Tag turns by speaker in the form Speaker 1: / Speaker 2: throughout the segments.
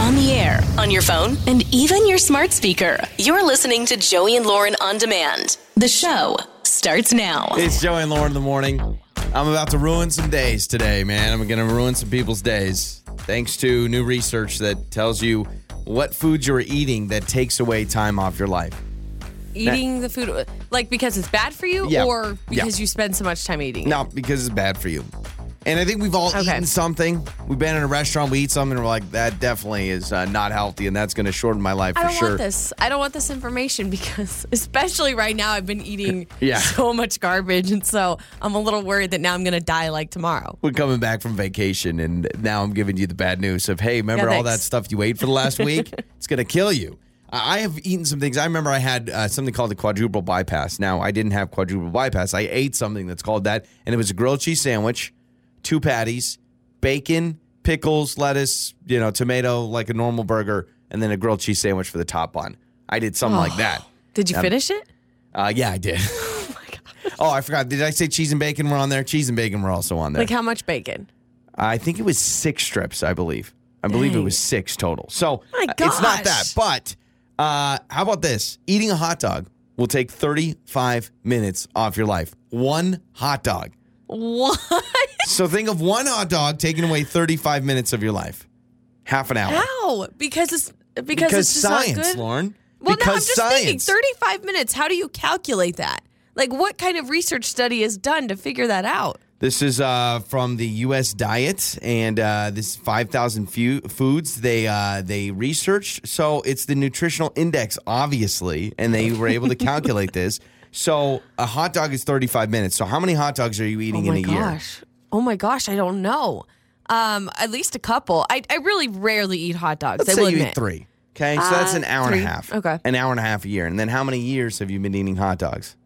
Speaker 1: On the air, on your phone, and even your smart speaker. You're listening to Joey and Lauren on demand. The show starts now.
Speaker 2: It's Joey and Lauren in the morning. I'm about to ruin some days today, man. I'm going to ruin some people's days thanks to new research that tells you what foods you're eating that takes away time off your life.
Speaker 3: Eating the food, like because it's bad for you,
Speaker 2: Yeah.
Speaker 3: or
Speaker 2: Yeah.
Speaker 3: because you spend so much time eating. it?
Speaker 2: No, because it's bad for you. And I think we've all
Speaker 3: Okay.
Speaker 2: eaten something. We've been in a restaurant, we eat something, and we're like, that definitely is uh, not healthy, and that's going to shorten my life
Speaker 3: I
Speaker 2: for
Speaker 3: don't
Speaker 2: sure.
Speaker 3: want this. I don't want this information because, especially right now, I've been eating
Speaker 2: Yeah.
Speaker 3: so much garbage, and so I'm a little worried that now I'm gonna die like tomorrow.
Speaker 2: We're coming back from vacation, and now I'm giving you the bad news of, hey, remember
Speaker 3: Yeah,
Speaker 2: all that stuff you ate for the last week? it's going to kill you. I I have eaten some things. I remember I had uh, something called the quadruple bypass. Now, I didn't have quadruple bypass. I ate something that's called that, and it was a grilled cheese sandwich, two patties, bacon, pickles, lettuce, you know, tomato, like a normal burger, and then a grilled cheese sandwich for the top bun. I did something like that.
Speaker 3: Did you
Speaker 2: Um,
Speaker 3: finish it?
Speaker 2: Uh, yeah, I did. oh, I forgot. Did I say cheese and bacon were on there? Cheese and bacon were also on there.
Speaker 3: Like how much bacon?
Speaker 2: I think it was six strips, I believe. I believe it was six total. So
Speaker 3: My
Speaker 2: uh, it's not that. But uh, how about this? Eating a hot dog will take 35 minutes off your life. One hot dog.
Speaker 3: What?
Speaker 2: So think of one hot dog taking away 35 minutes of your life. Half an hour.
Speaker 3: How? Because it's because,
Speaker 2: Because
Speaker 3: it's just
Speaker 2: science,
Speaker 3: not good.
Speaker 2: Lauren.
Speaker 3: Well,
Speaker 2: because
Speaker 3: no, I'm just thinking 35 minutes. How do you calculate that? Like, what kind of research study is done to figure that out?
Speaker 2: This is uh, from the U.S. Diet, and uh, this 5,000 fu- foods they uh, they researched. So it's the nutritional index, obviously, and they were able to calculate this. So a hot dog is 35 minutes. So how many hot dogs are you eating
Speaker 3: oh
Speaker 2: in a year?
Speaker 3: Oh gosh. Oh my gosh, I don't know. Um, at least a couple. I, I really rarely eat hot dogs.
Speaker 2: Let's
Speaker 3: I
Speaker 2: say
Speaker 3: will
Speaker 2: you
Speaker 3: admit.
Speaker 2: eat three. Okay, so that's
Speaker 3: Uh,
Speaker 2: an hour and a half.
Speaker 3: Okay.
Speaker 2: an hour and a half a year. And then how many years have you been eating hot dogs?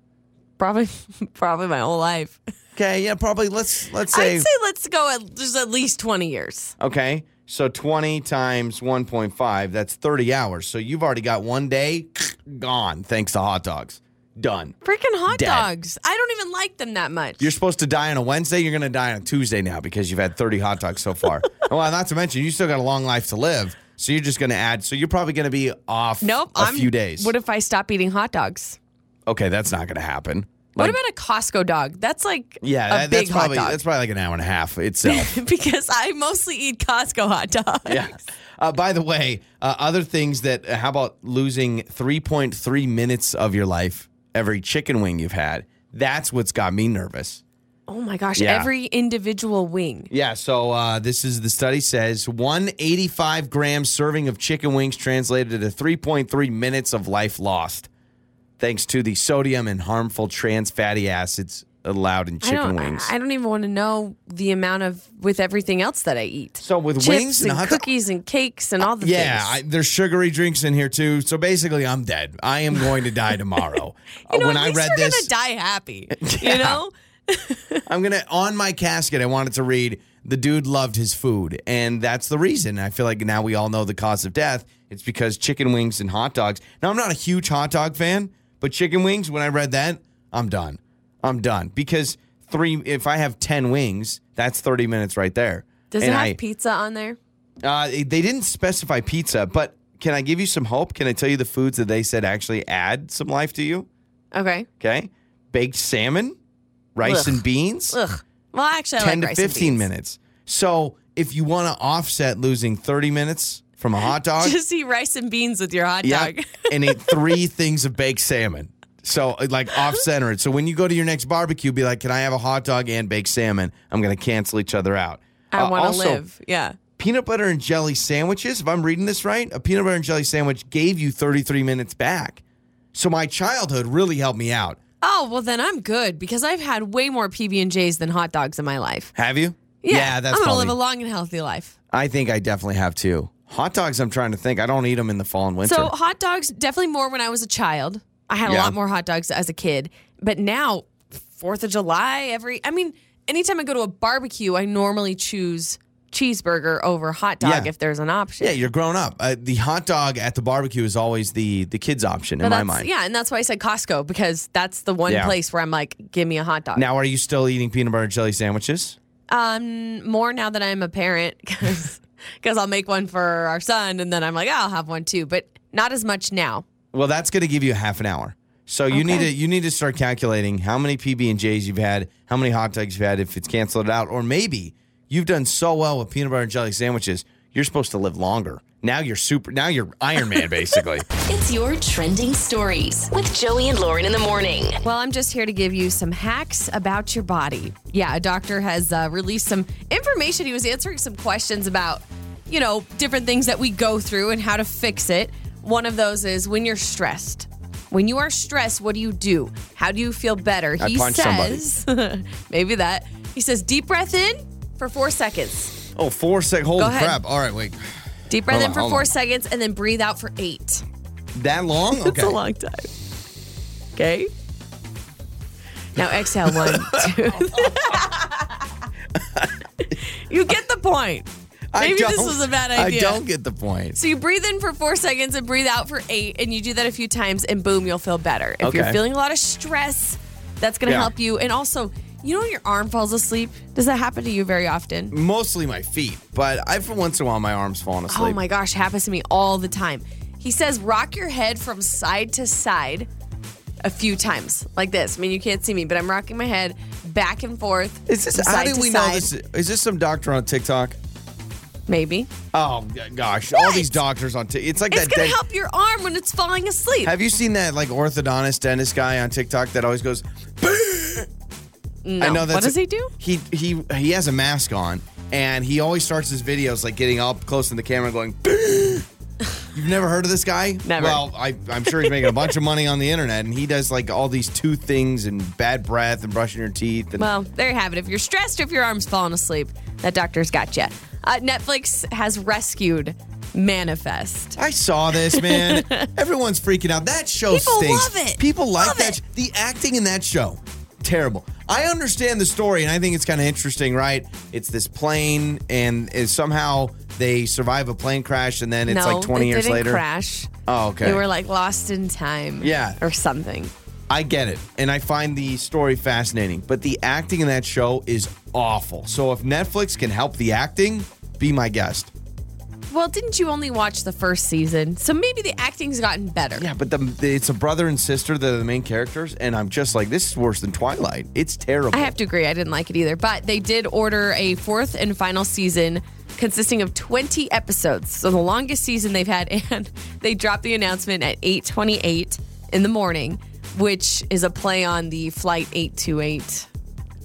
Speaker 3: Probably, probably my whole life.
Speaker 2: Okay, yeah, probably. Let's let's say
Speaker 3: I'd say let's go at just at least 20 years.
Speaker 2: Okay. So 20 times 1.5, that's 30 hours. So you've already got one day gone thanks to hot dogs. Done.
Speaker 3: Freaking hot
Speaker 2: Dead.
Speaker 3: dogs. I don't even like them that much.
Speaker 2: You're supposed to die on a Wednesday. You're going to die on a Tuesday now because you've had 30 hot dogs so far. well, not to mention, you still got a long life to live. So you're just going to add. So you're probably going to be off
Speaker 3: nope.
Speaker 2: a
Speaker 3: I'm,
Speaker 2: few days.
Speaker 3: What if I stop eating hot dogs?
Speaker 2: okay, that's not going to happen.
Speaker 3: what about a Costco dog? That's like
Speaker 2: Yeah,
Speaker 3: a
Speaker 2: that-
Speaker 3: big
Speaker 2: that's probably
Speaker 3: hot dog.
Speaker 2: that's probably like an hour and a half itself.
Speaker 3: because I mostly eat Costco hot dogs.
Speaker 2: Yeah. Uh, by the way, uh, other things that, uh, how about losing 3.3 minutes of your life every chicken wing you've had? That's what's got me nervous.
Speaker 3: Oh my gosh,
Speaker 2: Yeah.
Speaker 3: every individual wing.
Speaker 2: Yeah, so uh, this is the study says one 85 gram serving of chicken wings translated to 3.3 minutes of life lost, thanks to the sodium and harmful trans fatty acids allowed in
Speaker 3: I
Speaker 2: chicken
Speaker 3: don't,
Speaker 2: wings.
Speaker 3: I don't even want to know the amount of with everything else that I eat.
Speaker 2: so with
Speaker 3: Chips
Speaker 2: wings
Speaker 3: and,
Speaker 2: and hot dog-
Speaker 3: cookies and cakes and all the things.
Speaker 2: Yeah, I, there's sugary drinks in here too. So basically, I'm dead. I am going to die tomorrow.
Speaker 3: you know,
Speaker 2: when
Speaker 3: at
Speaker 2: I
Speaker 3: least
Speaker 2: read
Speaker 3: you're
Speaker 2: this,
Speaker 3: gonna die happy.
Speaker 2: Yeah.
Speaker 3: You know,
Speaker 2: I'm gonna on my casket. I wanted to read the dude loved his food, and that's the reason. I feel like now we all know the cause of death. It's because chicken wings and hot dogs. Now I'm not a huge hot dog fan, but chicken wings. When I read that, I'm done. I'm done because three. If I have ten wings, that's 30 minutes right there.
Speaker 3: does
Speaker 2: And
Speaker 3: it have
Speaker 2: I-
Speaker 3: pizza on there?
Speaker 2: Uh, they didn't specify pizza, but can I give you some hope? Can I tell you the foods that they said actually add some life to you?
Speaker 3: Okay.
Speaker 2: Okay, baked salmon, rice
Speaker 3: Ugh.
Speaker 2: and beans.
Speaker 3: Ugh. Well, actually, I
Speaker 2: 10
Speaker 3: like
Speaker 2: to
Speaker 3: rice and
Speaker 2: 15
Speaker 3: beans.
Speaker 2: minutes. So if you want to offset losing 30 minutes from a hot dog,
Speaker 3: Just eat rice and beans with your hot
Speaker 2: yeah,
Speaker 3: dog.
Speaker 2: and eat three things of baked salmon. So uh, like off center it. So when you go to your next barbecue, be like, can I have a hot dog and baked salmon? I'm going to cancel each other out.
Speaker 3: I
Speaker 2: Uh,
Speaker 3: want to live. Yeah.
Speaker 2: Peanut butter and jelly sandwiches, if I'm reading this right, a peanut butter and jelly sandwich gave you 33 minutes back. So my childhood really helped me out.
Speaker 3: Oh well, then I'm good because I've had way more PB and J's than hot dogs in my life.
Speaker 2: Have you?
Speaker 3: Yeah,
Speaker 2: that's
Speaker 3: I'm gonna
Speaker 2: probably,
Speaker 3: live a long and healthy life.
Speaker 2: I think I definitely have too. Hot dogs, I'm trying to think. I don't eat them in the fall and winter.
Speaker 3: So hot dogs definitely more when I was a child. I had a lot more hot dogs as a kid, but now Fourth of July, every I mean, anytime I go to a barbecue, I normally choose cheeseburger over hot dog
Speaker 2: Yeah.
Speaker 3: if there's an option.
Speaker 2: yeah, you're grown up. Uh, the hot dog at the barbecue is always the the kids option in
Speaker 3: But
Speaker 2: my mind.
Speaker 3: yeah, and that's why I said Costco because that's the one
Speaker 2: Yeah.
Speaker 3: place where I'm like, give me a hot dog.
Speaker 2: Now, are you still eating peanut butter and jelly sandwiches?
Speaker 3: Um, more now that I'm a parent because because I'll make one for our son, and then I'm like, oh, I'll have one too, but not as much now.
Speaker 2: Well, that's going to give you half an hour. So you need to you need to start calculating how many PB and J's you've had, how many hot dogs you've had, if it's canceled out, or maybe you've done so well with peanut butter and jelly sandwiches, you're supposed to live longer. Now you're super. Now you're Iron Man, basically.
Speaker 1: It's your trending stories with Joey and Lauren in the morning.
Speaker 3: Well, I'm just here to give you some hacks about your body. Yeah, a doctor has uh, released some information. He was answering some questions about, you know, different things that we go through and how to fix it. One of those is when you're stressed. When you are stressed, what do you do? How do you feel better?
Speaker 2: I
Speaker 3: he
Speaker 2: punch
Speaker 3: says, maybe that. He says, deep breath in for four seconds.
Speaker 2: oh, four sec. Holy
Speaker 3: Go ahead.
Speaker 2: crap! All right, wait.
Speaker 3: Deep breath
Speaker 2: Hold
Speaker 3: in
Speaker 2: on,
Speaker 3: for
Speaker 2: hold
Speaker 3: four
Speaker 2: on.
Speaker 3: seconds and then breathe out for eight.
Speaker 2: That long? Okay.
Speaker 3: It's a long time. Okay. Now exhale one, two. you get the point. Maybe this was a bad idea.
Speaker 2: I don't get the point.
Speaker 3: So you breathe in for four seconds and breathe out for eight, and you do that a few times, and boom, you'll feel better. If you're feeling a lot of stress, that's going to
Speaker 2: Yeah.
Speaker 3: help you. And also, you know, when your arm falls asleep. Does that happen to you very often?
Speaker 2: Mostly my feet, but I for once in a while my arms falling asleep.
Speaker 3: Oh my gosh, happens to me all the time. He says rock your head from side to side a few times, like this. I mean, you can't see me, but I'm rocking my head back and forth.
Speaker 2: Is this? How
Speaker 3: do
Speaker 2: we know this? Is this some doctor on TikTok?
Speaker 3: Maybe
Speaker 2: Oh gosh, all these doctors on TikTok. It's like
Speaker 3: it's
Speaker 2: that.
Speaker 3: gonna
Speaker 2: dead-
Speaker 3: help your arm when it's falling asleep.
Speaker 2: Have you seen that like orthodontist dentist guy on TikTok that always goes?
Speaker 3: no.
Speaker 2: I know that's
Speaker 3: what does he do?
Speaker 2: He he he has a mask on and he always starts his videos like getting up close to the camera going. You've never heard of this guy?
Speaker 3: Never.
Speaker 2: Well, I, I'm sure he's making a bunch of money on the internet, and he does like all these tooth things and bad breath and brushing your teeth. And
Speaker 3: Well, there you have it. If you're stressed, or if your arm's falling asleep, that doctor's got you. Uh, Netflix has rescued Manifest.
Speaker 2: I saw this, man. Everyone's freaking out. That show
Speaker 3: People
Speaker 2: stinks.
Speaker 3: love it.
Speaker 2: People like
Speaker 3: Love
Speaker 2: that.
Speaker 3: it.
Speaker 2: The acting in that show, terrible. I understand the story, and I think it's kind of interesting, right? It's this plane, and somehow they survive a plane crash, and then it's
Speaker 3: no,
Speaker 2: like 20
Speaker 3: it
Speaker 2: years
Speaker 3: didn't
Speaker 2: later.
Speaker 3: crash.
Speaker 2: Oh, okay.
Speaker 3: They were like lost in time.
Speaker 2: Yeah.
Speaker 3: Or something.
Speaker 2: I get it, and I find the story fascinating, but the acting in that show is awful. So if Netflix can help the acting, be my guest.
Speaker 3: Well, didn't you only watch the first season? So maybe the acting's gotten better.
Speaker 2: Yeah, but the, it's a brother and sister that are the main characters, and I'm just like, this is worse than Twilight. It's terrible.
Speaker 3: I have to agree. I didn't like it either. But they did order a fourth and final season consisting of 20 episodes. So the longest season they've had. And they dropped the announcement at 828 in the morning, which is a play on the Flight 828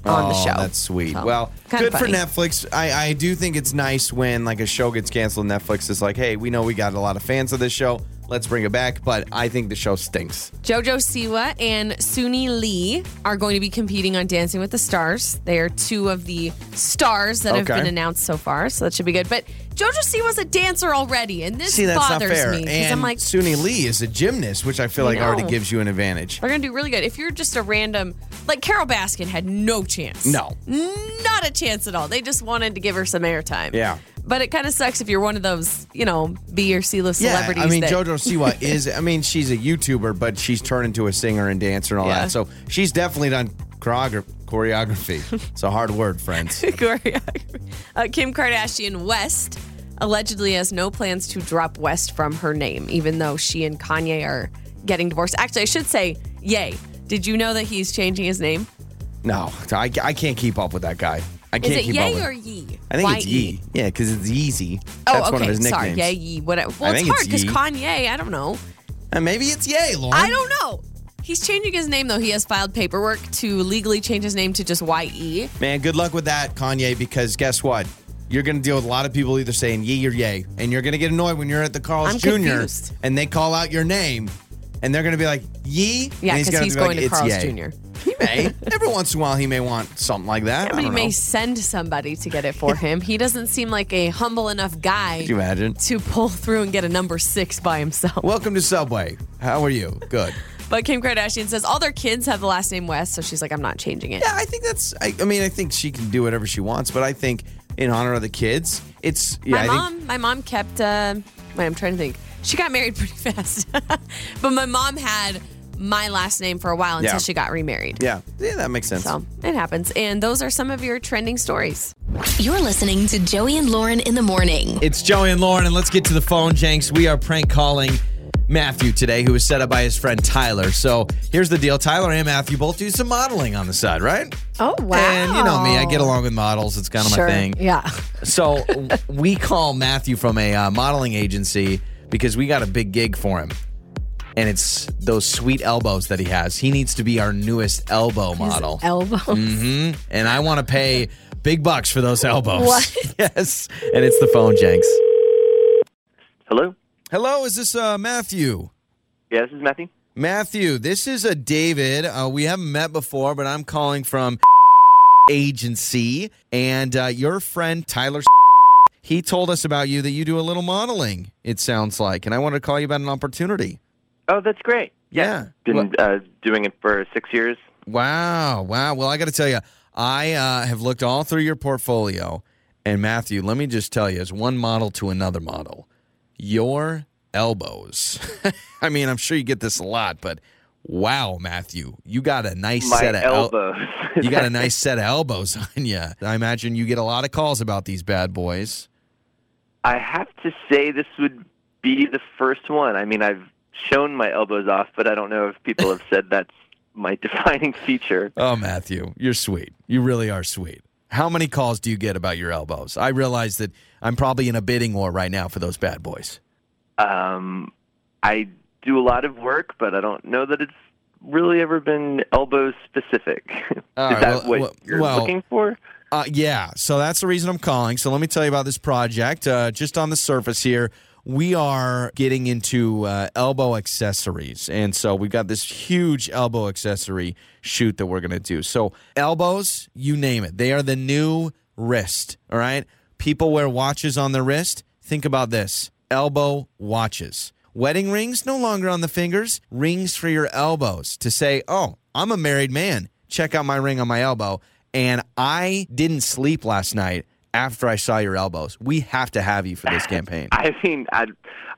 Speaker 3: on the
Speaker 2: Oh,
Speaker 3: show.
Speaker 2: That's sweet.
Speaker 3: So,
Speaker 2: well,
Speaker 3: kinda
Speaker 2: good for. Netflix. I, I do think it's nice when like a show gets canceled. Netflix is like, hey, we know we got a lot of fans of this show. Let's bring it back. But I think the show stinks.
Speaker 3: Jojo Siwa and Suni Lee are going to be competing on Dancing with the Stars. They are two of the stars that have
Speaker 2: Okay.
Speaker 3: been announced so far, so that should be good. But Jojo Siwa's a dancer already, and this
Speaker 2: See, that's not
Speaker 3: bothers
Speaker 2: fair.
Speaker 3: me because
Speaker 2: and
Speaker 3: I'm like,
Speaker 2: Suni Lee is a gymnast, which I feel like already
Speaker 3: know.
Speaker 2: gives you an advantage.
Speaker 3: They're gonna do really good. If you're just a random, like Carole Baskin had no chance.
Speaker 2: No.
Speaker 3: not a chance at all. They just wanted to give her some airtime.
Speaker 2: Yeah.
Speaker 3: But it kind of sucks if you're one of those, you know, B or C list
Speaker 2: Yeah,
Speaker 3: celebrities.
Speaker 2: I mean,
Speaker 3: that,
Speaker 2: JoJo Siwa is, I mean, she's a YouTuber, but she's turned into a singer and dancer and all
Speaker 3: Yeah.
Speaker 2: that. So she's definitely done choreogra- choreography. it's a hard word, friends.
Speaker 3: choreography. Uh, Kim Kardashian West allegedly has no plans to drop West from her name, even though she and Kanye are getting divorced. Actually, I should say, yay. Did you know that he's changing his name?
Speaker 2: No, I, I can't keep up with that guy. I can't
Speaker 3: it
Speaker 2: keep up with it.
Speaker 3: Is it Yay
Speaker 2: with
Speaker 3: or Yee?
Speaker 2: I think it's
Speaker 3: Y-E.
Speaker 2: Yee. Yeah, because it's Yeezy.
Speaker 3: Oh,
Speaker 2: That's
Speaker 3: okay.
Speaker 2: one of his
Speaker 3: Sorry,
Speaker 2: nicknames.
Speaker 3: Yay, Yee. Whatever. Well,
Speaker 2: I
Speaker 3: it's
Speaker 2: think
Speaker 3: hard
Speaker 2: it's
Speaker 3: because
Speaker 2: Yee.
Speaker 3: Kanye, I don't know.
Speaker 2: And maybe it's Yay, Lauren.
Speaker 3: I don't know. He's changing his name though. He has filed paperwork to legally change his name to just YE.
Speaker 2: Man, good luck with that, Kanye, because guess what? You're going to deal with a lot of people either saying yee or yay. And you're going to get annoyed when you're at the Carl's
Speaker 3: I'm
Speaker 2: Jr.
Speaker 3: confused.
Speaker 2: and they call out your name and they're going to be like, yee?
Speaker 3: Yeah,
Speaker 2: And
Speaker 3: because
Speaker 2: gonna
Speaker 3: he's
Speaker 2: be like,
Speaker 3: going to
Speaker 2: "It's
Speaker 3: Carl's
Speaker 2: yay."
Speaker 3: Jr.
Speaker 2: He may. Every once in a while, he may want something like that. I
Speaker 3: But he
Speaker 2: don't
Speaker 3: may
Speaker 2: know.
Speaker 3: send somebody to get it for him. He doesn't seem like a humble enough guy
Speaker 2: Could you imagine?
Speaker 3: to pull through and get a number six by himself.
Speaker 2: Welcome to Subway. How are you? Good.
Speaker 3: But Kim Kardashian says all their kids have the last name West, so she's like, I'm not changing it.
Speaker 2: Yeah, I think that's. I, I mean, I think she can do whatever she wants, but I think in honor of the kids, it's. Yeah,
Speaker 3: my
Speaker 2: I think,
Speaker 3: mom, my mom kept. Uh, wait, I'm trying to think. She got married pretty fast, but my mom had my last name for a while until
Speaker 2: Yeah.
Speaker 3: she got remarried.
Speaker 2: Yeah, yeah, that makes sense.
Speaker 3: So it happens, and those are some of your trending stories.
Speaker 1: You're listening to Joey and Lauren in the morning.
Speaker 2: It's Joey and Lauren, and let's get to the phone, Jenks. We are prank calling Matthew today, who was set up by his friend Tyler. So here's the deal Tyler and Matthew both do some modeling on the side, right?
Speaker 3: Oh, wow.
Speaker 2: And you know me, I get along with models. It's kind of
Speaker 3: Sure.
Speaker 2: my thing.
Speaker 3: Yeah.
Speaker 2: So we call Matthew from a uh, modeling agency because we got a big gig for him. And it's those sweet elbows that he has. He needs to be our newest elbow model.
Speaker 3: Elbow.
Speaker 2: hmm And I want to pay big bucks for those elbows.
Speaker 3: What?
Speaker 2: Yes. And it's the phone, Jenks.
Speaker 4: Hello?
Speaker 2: Hello, is this uh, Matthew?
Speaker 4: Yeah, this is Matthew.
Speaker 2: Matthew, this is a David. Uh, we haven't met before, but I'm calling from agency, and uh, your friend Tyler. He told us about you that you do a little modeling. It sounds like, and I wanted to call you about an opportunity.
Speaker 4: Oh, that's great.
Speaker 2: Yeah.
Speaker 4: Been uh, doing it for six years.
Speaker 2: Wow, wow. Well, I got to tell you, I uh, have looked all through your portfolio, and Matthew, let me just tell you, as one model to another model, your elbows. I mean, I'm sure you get this a lot, but wow, Matthew, you got a nice
Speaker 4: My
Speaker 2: set of el-
Speaker 4: elbows.
Speaker 2: you got a nice set of elbows on you. I imagine you get a lot of calls about these bad boys.
Speaker 4: I have to say this would be the first one. I mean, I've shown my elbows off, but I don't know if people have said that's my defining feature.
Speaker 2: Oh, Matthew, you're sweet. You really are sweet. How many calls do you get about your elbows? I realize that I'm probably in a bidding war right now for those bad boys.
Speaker 4: Um, I do a lot of work, but I don't know that it's really ever been elbow specific. Is
Speaker 2: right,
Speaker 4: that
Speaker 2: well-
Speaker 4: what
Speaker 2: well-
Speaker 4: you're
Speaker 2: well-
Speaker 4: looking for?
Speaker 2: Uh, yeah, so that's the reason I'm calling. So let me tell you about this project. Uh, just on the surface here, we are getting into uh, elbow accessories. And so we've got this huge elbow accessory shoot that we're going to do. So, elbows, you name it, they are the new wrist. All right. People wear watches on their wrist. Think about this elbow watches. Wedding rings no longer on the fingers, rings for your elbows to say, oh, I'm a married man. Check out my ring on my elbow. And I didn't sleep last night after I saw your elbows. We have to have you for this campaign.
Speaker 4: I mean, I,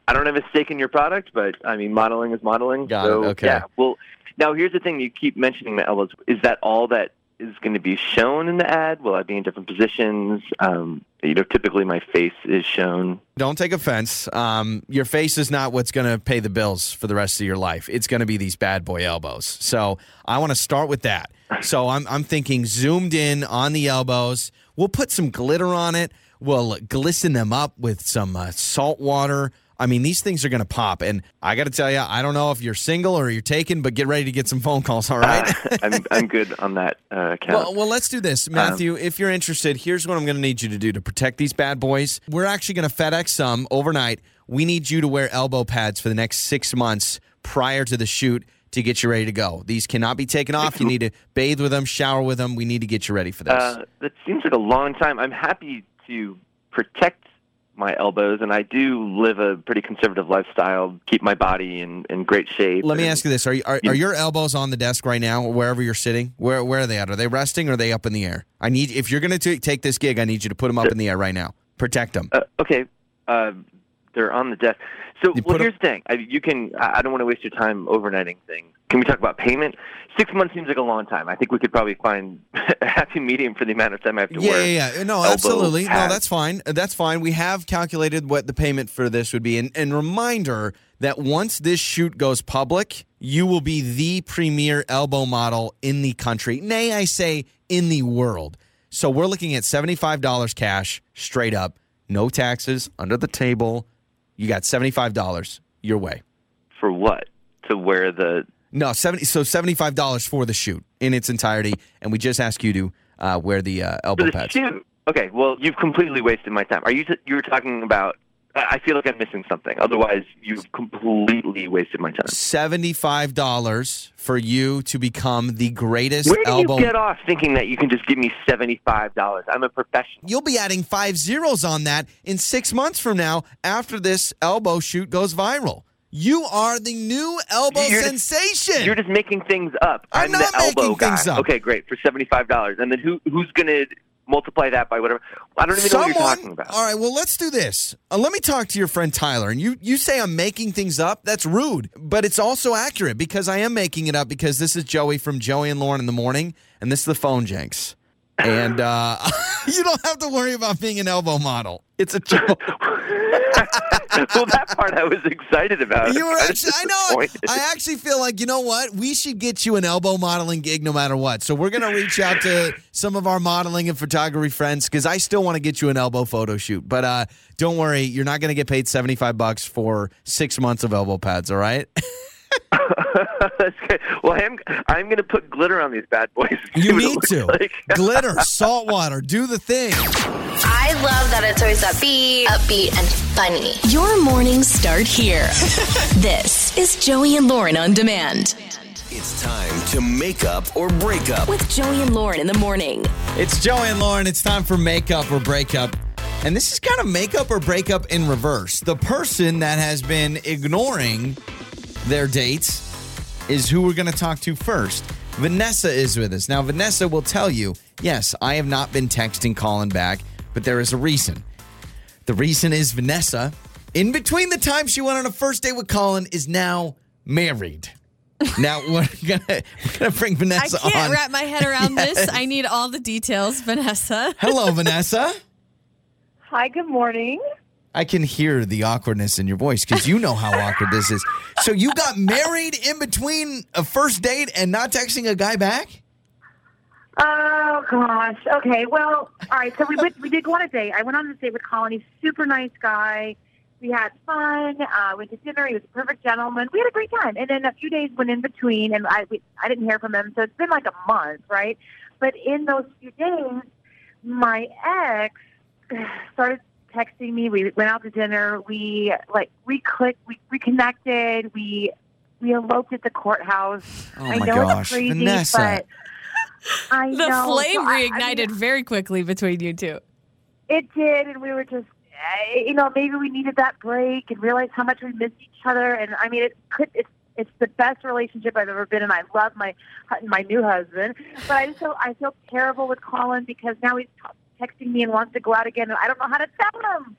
Speaker 4: I don't have a stake in your product, but I mean, modeling is modeling.
Speaker 2: Got
Speaker 4: so,
Speaker 2: it, okay.
Speaker 4: Yeah. Well, now here's the thing: you keep mentioning the elbows. Is that all that is going to be shown in the ad? Will I be in different positions? Um, you know, typically my face is shown.
Speaker 2: Don't take offense. Um, your face is not what's going to pay the bills for the rest of your life. It's going to be these bad boy elbows. So I want to start with that. So I'm, I'm thinking zoomed in on the elbows. We'll put some glitter on it. We'll glisten them up with some uh, salt water. I mean, these things are going to pop. And I got to tell you, I don't know if you're single or you're taken, but get ready to get some phone calls, all right?
Speaker 4: Uh, I'm I'm good on that uh.
Speaker 2: Well, well, let's do this, Matthew. if you're interested, here's what I'm going to need you to do to protect these bad boys. We're actually going to FedEx some overnight. We need you to wear elbow pads for the next six months prior to the shoot to get you ready to go. These cannot be taken off. You need to bathe with them, shower with them. We need to get you ready for this.
Speaker 4: Uh, that seems like a long time. I'm happy to protect my elbows, and I do live a pretty conservative lifestyle, keep my body in, in great shape.
Speaker 2: Let me
Speaker 4: and-
Speaker 2: ask you this: Are, you- are are your elbows on the desk right now, or wherever you're sitting? Where where are they at? Are they resting, or are they up in the air? I need if you're going to take this gig, I need you to put them up in the air right now. Protect them.
Speaker 4: Uh, okay, uh, they're on the desk. So, well, here's the thing. I, you can. I don't want to waste your time overnighting things. Can we talk about payment? Six months seems like a long time. I think we could probably find a happy medium for the amount of time I have to
Speaker 2: Yeah,
Speaker 4: work.
Speaker 2: yeah, yeah. No, absolutely. No, that's fine. That's fine. We have calculated what the payment for this would be. And, and reminder that once this shoot goes public, you will be the premier elbow model in the country. Nay, I say in the world. So we're looking at $75 cash straight up, no taxes, under the table. You got $75 your way.
Speaker 4: For what? To wear the
Speaker 2: No, 70 so $75 for the shoot in its entirety and we just ask you to uh, wear the uh, elbow
Speaker 4: the
Speaker 2: pads.
Speaker 4: shoot. Okay, well, you've completely wasted my time. Are you? You were talking about. I I feel like I'm missing something. Otherwise, you've completely wasted my time.
Speaker 2: seventy-five dollars for you to become the greatest
Speaker 4: Where do
Speaker 2: elbow.
Speaker 4: you get off thinking that you can just give me seventy-five dollars? I'm a professional.
Speaker 2: You'll be adding five zeros on that in six months from now after this elbow shoot goes viral. You are the new elbow
Speaker 4: You're just-
Speaker 2: sensation.
Speaker 4: You're just making things up.
Speaker 2: I'm
Speaker 4: the
Speaker 2: not
Speaker 4: elbow
Speaker 2: making
Speaker 4: guy.
Speaker 2: things up.
Speaker 4: Okay, great for seventy-five dollars, and then who who's gonna multiply that by whatever? I don't even know what you're talking about.
Speaker 2: All right, well, let's do this. Uh, let me talk to your friend Tyler. And you, you say I'm making things up. That's rude, but it's also accurate because I am making it up because this is Joey from Joey and Lauren in the morning, and this is the phone Jenks. And uh, you don't have to worry about being an elbow model. It's a joke.
Speaker 4: well, that part I was excited about.
Speaker 2: You were
Speaker 4: I'm
Speaker 2: actually, I know. I actually feel like, you know what? We should get you an elbow modeling gig no matter what. So we're going to reach out to some of our modeling and photography friends because I still want to get you an elbow photo shoot. But uh, don't worry, you're not going to get paid 75 bucks for six months of elbow pads, all right?
Speaker 4: That's good. Well, I'm I'm going to put glitter on these bad boys.
Speaker 2: You need to.
Speaker 4: like.
Speaker 2: Glitter, salt water, do the thing.
Speaker 5: I love that it's always upbeat, upbeat, and funny.
Speaker 1: Your mornings start here. this is Joey and Lauren on demand
Speaker 6: It's time to make up or break up.
Speaker 1: with Joey and Lauren in the morning.
Speaker 2: It's Joey and Lauren. It's time for make up or break up. And this is kind of make up or break up in reverse. The person that has been ignoring their dates is who we're going to talk to first. Vanessa is with us. Now, Vanessa will tell you yes, I have not been texting Colin back, but there is a reason. The reason is Vanessa, in between the time she went on a first date with Colin, is now married. Now we're gonna we're gonna bring Vanessa on.
Speaker 3: I can't
Speaker 2: on.
Speaker 3: wrap my head around
Speaker 2: Yes.
Speaker 3: this. I need all the details, Vanessa.
Speaker 2: Hello, Vanessa.
Speaker 7: Hi, good morning.
Speaker 2: I can hear the awkwardness in your voice because you know how awkward this is. So you got married in between a first date and not texting a guy back?
Speaker 7: Oh gosh. Okay. Well, all right. So we went. We did go on a date. I went on a date with Colin. He's a super nice guy. We had fun. Uh, went to dinner. He was a perfect gentleman. We had a great time. And then a few days went in between, and I we, I didn't hear from him. So it's been like a month, right? But in those few days, my ex started texting me. We went out to dinner. We like we clicked. We reconnected. We we eloped at the courthouse.
Speaker 2: Oh
Speaker 7: I
Speaker 2: my
Speaker 7: know
Speaker 2: gosh,
Speaker 7: it's crazy,
Speaker 2: Vanessa.
Speaker 7: but I
Speaker 3: The
Speaker 7: know.
Speaker 3: flame
Speaker 7: So I- I mean,
Speaker 3: reignited very quickly between you two.
Speaker 7: it did, and we were just, uh, you know, maybe we needed that break and realized how much we missed each other. And I mean, it could. It's it's the best relationship I've ever been in. I love my my new husband, but I just feel I feel terrible with Colin because now he's t- texting me and wants to go out again, and I don't know how to tell him.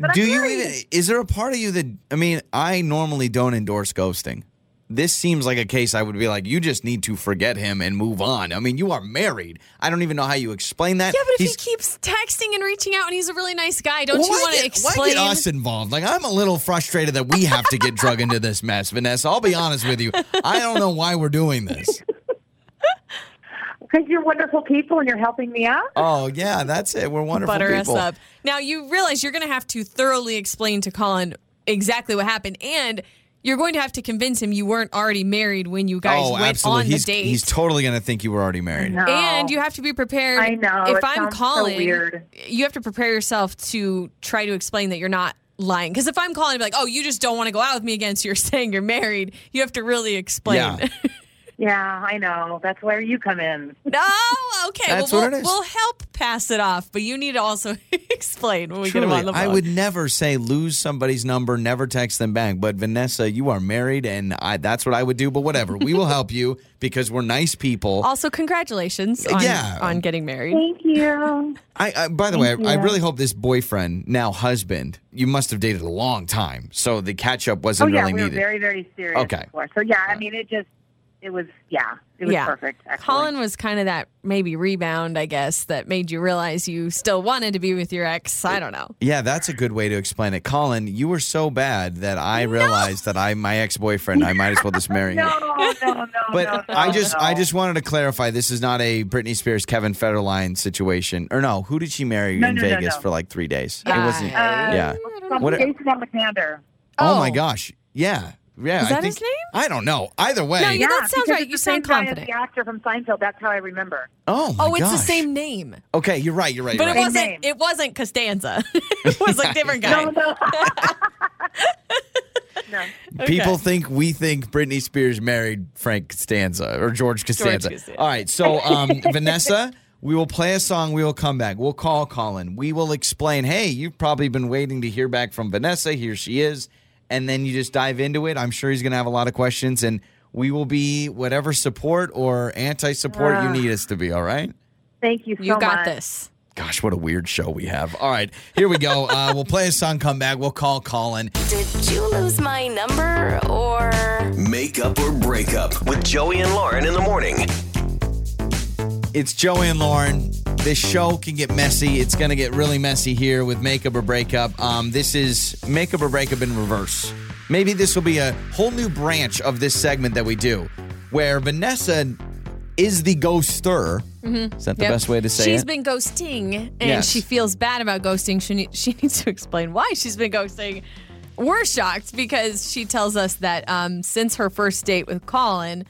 Speaker 7: But
Speaker 2: Do
Speaker 7: I'm
Speaker 2: you
Speaker 7: married.
Speaker 2: even, is there a part of you that, I mean, I normally don't endorse ghosting. This seems like a case I would be like, you just need to forget him and move on. I mean, you are married. I don't even know how you explain that.
Speaker 3: Yeah, but if
Speaker 2: He's-
Speaker 3: he keeps texting and reaching out and he's a really nice guy, don't you want to
Speaker 2: get-
Speaker 3: explain?
Speaker 2: Why get us involved? Like, I'm a little frustrated that we have to get drug into this mess, Vanessa. I'll be honest with you. I don't know why we're doing this.
Speaker 7: Because you're wonderful people and you're helping me out.
Speaker 2: Oh, yeah, that's it. We're wonderful
Speaker 3: butter
Speaker 2: people.
Speaker 3: us up. Now you realize you're going to have to thoroughly explain to Colin exactly what happened, and you're going to have to convince him you weren't already married when you guys
Speaker 2: oh,
Speaker 3: went
Speaker 2: absolutely.
Speaker 3: on the date.
Speaker 2: he's totally going to think you were already married.
Speaker 7: No.
Speaker 3: And you have to be prepared.
Speaker 7: I know,
Speaker 3: If
Speaker 7: it
Speaker 3: I'm
Speaker 7: sounds so
Speaker 3: calling,
Speaker 7: weird.
Speaker 3: you have to prepare yourself to try to explain that you're not lying. Because if I'm calling, and be like, "Oh, you just don't want to go out with me again," so you're saying you're married. You have to really explain.
Speaker 2: Yeah.
Speaker 7: Yeah, I know. That's where you come in.
Speaker 3: no, okay.
Speaker 2: That's
Speaker 3: well,
Speaker 2: what
Speaker 3: we'll,
Speaker 2: it is.
Speaker 3: we'll help pass it off, but you need to also explain when we get him
Speaker 2: Truly,
Speaker 3: on the phone.
Speaker 2: I would never say lose somebody's number, never text them back. But Vanessa, you are married, and I, that's what I would do. But whatever, we will help you because we're nice people.
Speaker 3: Also, congratulations on,
Speaker 2: Yeah.
Speaker 3: on getting married.
Speaker 7: Thank you.
Speaker 2: I, I by the way, I, I really hope this boyfriend, now husband, you must have dated a long time, so the catch up wasn't oh,
Speaker 7: yeah,
Speaker 2: really
Speaker 7: we were
Speaker 2: needed.
Speaker 7: very, very serious.
Speaker 2: Okay.
Speaker 7: Before. So yeah, I mean, it just, it was, yeah, it was
Speaker 3: yeah.
Speaker 7: perfect. Actually.
Speaker 3: Colin was kind of that maybe rebound, I guess, that made you realize you still wanted to be with your ex. I don't know.
Speaker 2: yeah, that's a good way to explain it. Colin, you were so bad that I realized that I, my ex boyfriend, I might as well just marry him.
Speaker 7: No, no, no,
Speaker 2: But
Speaker 7: no, no,
Speaker 2: I just
Speaker 7: no.
Speaker 2: I just wanted to clarify this is not a Britney Spears Kevin Federline situation. Or no, who did she marry
Speaker 7: No,
Speaker 2: in
Speaker 7: no, no,
Speaker 2: Vegas
Speaker 7: no.
Speaker 2: for like 3 days?
Speaker 3: Yeah.
Speaker 2: It wasn't
Speaker 7: Uh,
Speaker 2: Yeah.
Speaker 7: From
Speaker 2: What-
Speaker 7: Jason Alexander.
Speaker 2: Oh, my
Speaker 3: Oh.
Speaker 2: gosh. Yeah. Yeah.
Speaker 3: Is
Speaker 2: I think,
Speaker 3: his name?
Speaker 2: I don't know. Either way.
Speaker 3: No, you- that sounds right. You
Speaker 7: same
Speaker 3: sound
Speaker 7: guy
Speaker 3: confident.
Speaker 7: The actor from Seinfeld. That's how I remember.
Speaker 2: oh my
Speaker 3: Oh, it's the same name.
Speaker 2: Okay, you're right. You're right.
Speaker 3: But
Speaker 2: you're
Speaker 3: it
Speaker 2: right.
Speaker 7: Same
Speaker 3: wasn't
Speaker 7: name.
Speaker 3: it wasn't Costanza. it was a different guy.
Speaker 7: No, no. no.
Speaker 2: People
Speaker 3: Okay.
Speaker 2: think we think Britney Spears married Frank Costanza or George Costanza.
Speaker 3: Costanza.
Speaker 2: All right, so um, Vanessa, we will play a song. We will come back. We'll call Colin. We will explain. Hey, you've probably been waiting to hear back from Vanessa. Here she is, and then you just dive into it. I'm sure he's going to have a lot of questions, and we will be whatever support or anti-support you
Speaker 7: Ah.
Speaker 2: need us to be. All right.
Speaker 7: Thank you so
Speaker 3: You got
Speaker 7: much.
Speaker 3: this.
Speaker 2: Gosh, what a weird show we have. All right, here we go. Uh, we'll play a song. Come back. We'll call Colin.
Speaker 1: Did you lose my number or?
Speaker 6: Make up or break up with Joey and Lauren in the morning.
Speaker 2: It's Joey and Lauren. this show can get messy. It's going to get really messy here with makeup or breakup. Um, this is makeup or breakup in reverse. Maybe this will be a whole new branch of this segment that we do, where Vanessa is the ghoster. Is that the
Speaker 3: Yep.
Speaker 2: best way to say
Speaker 3: She's
Speaker 2: it?
Speaker 3: She's been ghosting and
Speaker 2: Yes.
Speaker 3: she feels bad about ghosting. She, ne- she needs to explain why she's been ghosting. We're shocked because she tells us that um, since her first date with Colin,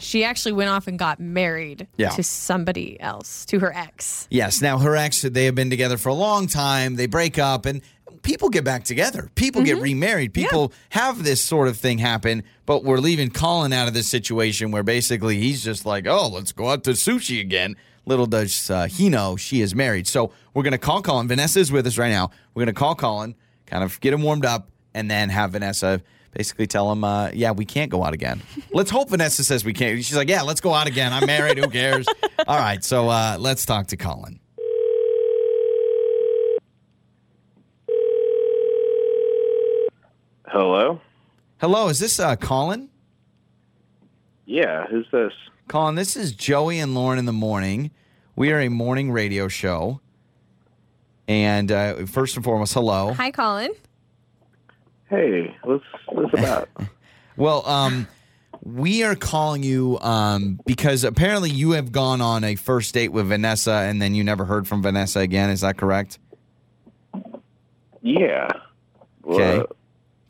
Speaker 3: she actually went off and got married
Speaker 2: Yeah.
Speaker 3: to somebody else, to her ex.
Speaker 2: Yes. Now, her ex, they have been together for a long time. They break up and people get back together. People get remarried. People have this sort of thing happen, but we're leaving Colin out of this situation where basically he's just like, oh, let's go out to sushi again. Little does uh, he know she is married. So we're going to call Colin. Vanessa is with us right now. We're going to call Colin, kind of get him warmed up, and then have Vanessa basically tell him, uh, yeah, we can't go out again. let's hope Vanessa says we can't. She's like, yeah, let's go out again. I'm married. Who cares? All right. So uh, let's talk to Colin.
Speaker 8: Hello?
Speaker 2: Hello, is this uh, Colin?
Speaker 8: Yeah, who's this?
Speaker 2: Colin, this is Joey and Lauren in the morning. We are a morning radio show. And uh, first and foremost, hello.
Speaker 3: Hi, Colin.
Speaker 8: Hey, what's what's about?
Speaker 2: Well, um, we are calling you um, because apparently you have gone on a first date with Vanessa and then you never heard from Vanessa again. Is that correct?
Speaker 8: yeah.
Speaker 2: Okay.
Speaker 8: Well,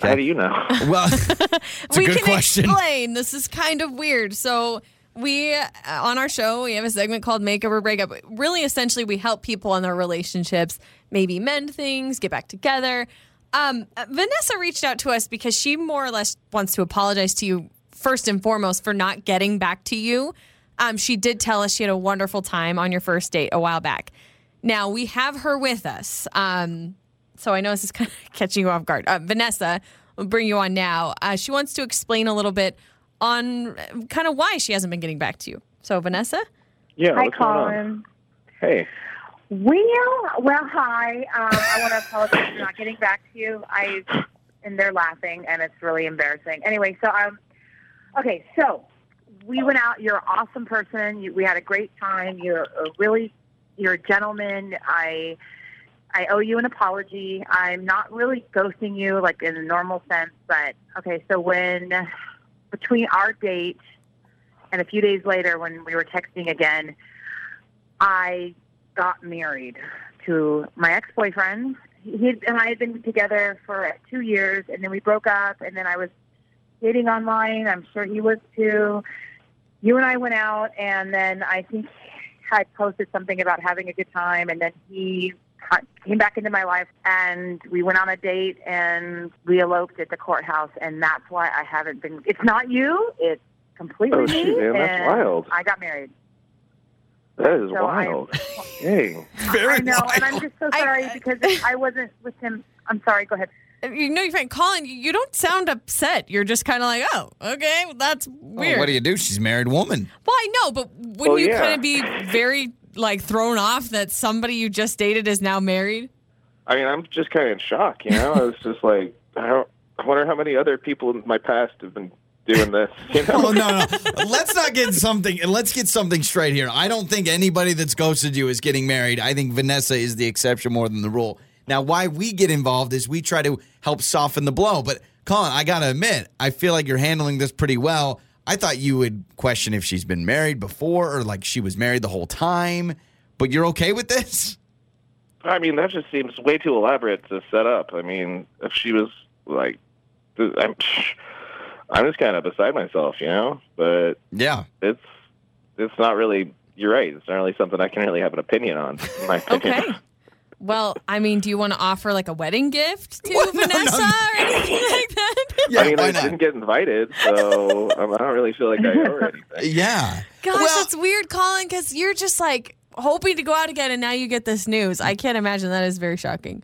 Speaker 8: How do you know?
Speaker 2: Well, it's
Speaker 3: we
Speaker 2: a good
Speaker 3: can
Speaker 2: question.
Speaker 3: explain. This is kind of weird. So we uh, on our show we have a segment called Makeup or Breakup. Really, essentially, we help people in their relationships maybe mend things, get back together. Um, uh, Vanessa reached out to us because she more or less wants to apologize to you first and foremost for not getting back to you. Um, she did tell us she had a wonderful time on your first date a while back. Now we have her with us. Um, so I know this is kind of catching you off guard. Uh, Vanessa, we'll bring you on now. Uh, she wants to explain a little bit on kind of why she hasn't been getting back to you. So, Vanessa?
Speaker 8: Yeah,
Speaker 7: Hi,
Speaker 8: what's going on?
Speaker 7: Colin.
Speaker 8: Hey.
Speaker 7: Well, well, hi. Um, I want to apologize for not getting back to you. I and they're laughing, and it's really embarrassing. Anyway, so um, okay, so we went out. You're an awesome person. You, we had a great time. You're a really, you're a gentleman. I, I owe you an apology. I'm not really ghosting you like in a normal sense, but okay. So when between our date and a few days later, when we were texting again, I got married to my ex-boyfriend. He and I had been together for two years, and then we broke up. And then I was dating online. I'm sure he was too. You and I went out, and then I think I posted something about having a good time, and then he ca- came back into my life, and we went on a date, and we eloped at the courthouse, and that's why I haven't been. It's not you. It's completely
Speaker 8: Oh,
Speaker 7: me.
Speaker 8: shoot, man, that's wild.
Speaker 7: I got married.
Speaker 8: That is
Speaker 7: So I-
Speaker 8: wild. Dang.
Speaker 2: Very
Speaker 7: I know, and I'm just so
Speaker 3: I-
Speaker 7: sorry because I wasn't with him. I'm sorry. Go ahead.
Speaker 3: You know, your friend Colin, you- you don't sound upset. You're just kind of like, oh, okay, well, that's weird.
Speaker 2: What do you do? She's a married woman.
Speaker 3: well, I know, but wouldn't
Speaker 8: Well,
Speaker 3: you
Speaker 8: yeah.
Speaker 3: kind of be very like thrown off that somebody you just dated is now married?
Speaker 8: I mean, I'm just kind of in shock, you know? I was just like, I, don't, I wonder how many other people in my past have been doing this, you know?
Speaker 2: Oh no, no. Let's not get something. Let's get something straight here. I don't think anybody that's ghosted you is getting married. I think Vanessa is the exception more than the rule. Now, why we get involved is we try to help soften the blow. But Colin, I gotta admit, I feel like you're handling this pretty well. I thought you would question if she's been married before or like she was married the whole time. But you're okay with this?
Speaker 8: I mean, that just seems way too elaborate to set up. I mean, if she was like, I'm, I'm just kind of beside myself, you know? But
Speaker 2: Yeah.
Speaker 8: it's it's not really. You're right. It's not really something I can really have an opinion on. In my opinion.
Speaker 3: Okay. Well, I mean, do you want to offer like a wedding gift to
Speaker 2: What? No, no,
Speaker 3: Vanessa
Speaker 2: no.
Speaker 3: or anything like that?
Speaker 2: Yeah,
Speaker 8: I mean,
Speaker 2: why
Speaker 8: I
Speaker 2: not?
Speaker 8: didn't get invited, so I don't really feel like I owe her anything.
Speaker 2: Yeah.
Speaker 3: Gosh,
Speaker 2: Well-
Speaker 3: that's weird, Colin, because you're just like hoping to go out again and now you get this news. I can't imagine that is very shocking.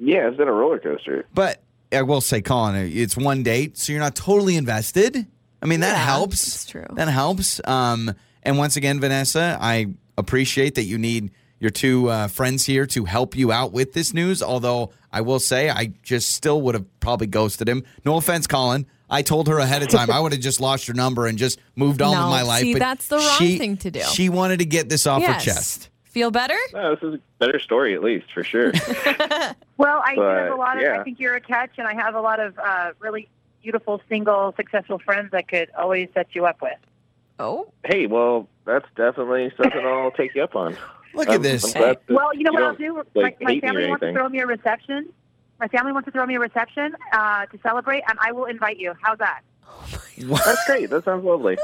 Speaker 8: Yeah, it's been a roller coaster.
Speaker 2: But I will say, Colin, it's one date, so you're not totally invested. I mean, that
Speaker 3: Yeah,
Speaker 2: helps.
Speaker 3: that's true.
Speaker 2: That helps. Um, and once again, Vanessa, I appreciate that you need your two uh, friends here to help you out with this news. Although I will say, I just still would have probably ghosted him. No offense, Colin. I told her ahead of time I would have just lost your number and just moved on
Speaker 3: No,
Speaker 2: with my life.
Speaker 3: see,
Speaker 2: but
Speaker 3: that's the wrong
Speaker 2: she-
Speaker 3: thing to do.
Speaker 2: She wanted to get this off
Speaker 3: Yes.
Speaker 2: her chest.
Speaker 3: Feel better?
Speaker 8: No, this is a better story, at least for sure.
Speaker 7: Well, I do have a lot of.
Speaker 8: yeah.
Speaker 7: I think you're a catch, and I have a lot of uh, really beautiful, single, successful friends that could always set you up with.
Speaker 3: Oh,
Speaker 8: hey, well, that's definitely something I'll take you up on.
Speaker 2: Look
Speaker 8: I'm-
Speaker 2: at this.
Speaker 8: I'm that
Speaker 7: Well, you know what I'll
Speaker 8: don't, like,
Speaker 7: my my
Speaker 8: hate me or
Speaker 7: family wants to throw me a reception. My family wants to throw me a reception uh, to celebrate, and I will invite you. How's that?
Speaker 8: That's great. That sounds lovely.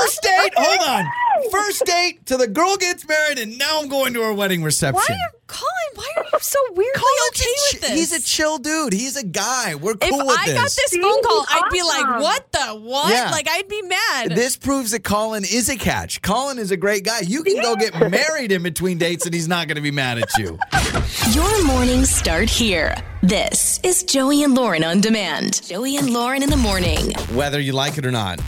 Speaker 2: First date. Hold on. First date to the girl gets married, and now I'm going to her wedding reception.
Speaker 3: why
Speaker 2: reception.
Speaker 3: are you, Colin? Why are you so weirdly
Speaker 2: Colin's
Speaker 3: okay
Speaker 2: a
Speaker 3: with
Speaker 2: ch-
Speaker 3: this?
Speaker 2: He's a chill dude. He's a guy. We're
Speaker 3: if
Speaker 2: cool with
Speaker 3: I
Speaker 2: this.
Speaker 3: If I got this
Speaker 7: See?
Speaker 3: phone call, I'd be like, "What the what?"
Speaker 2: Yeah.
Speaker 3: Like I'd be mad.
Speaker 2: This proves that Colin is a catch. Colin is a great guy. You can go get married in between dates, and he's not going to be mad at you.
Speaker 1: Your mornings start here. This is Joey and Lauren on demand. Joey and Lauren in the morning.
Speaker 2: Whether you like it or not,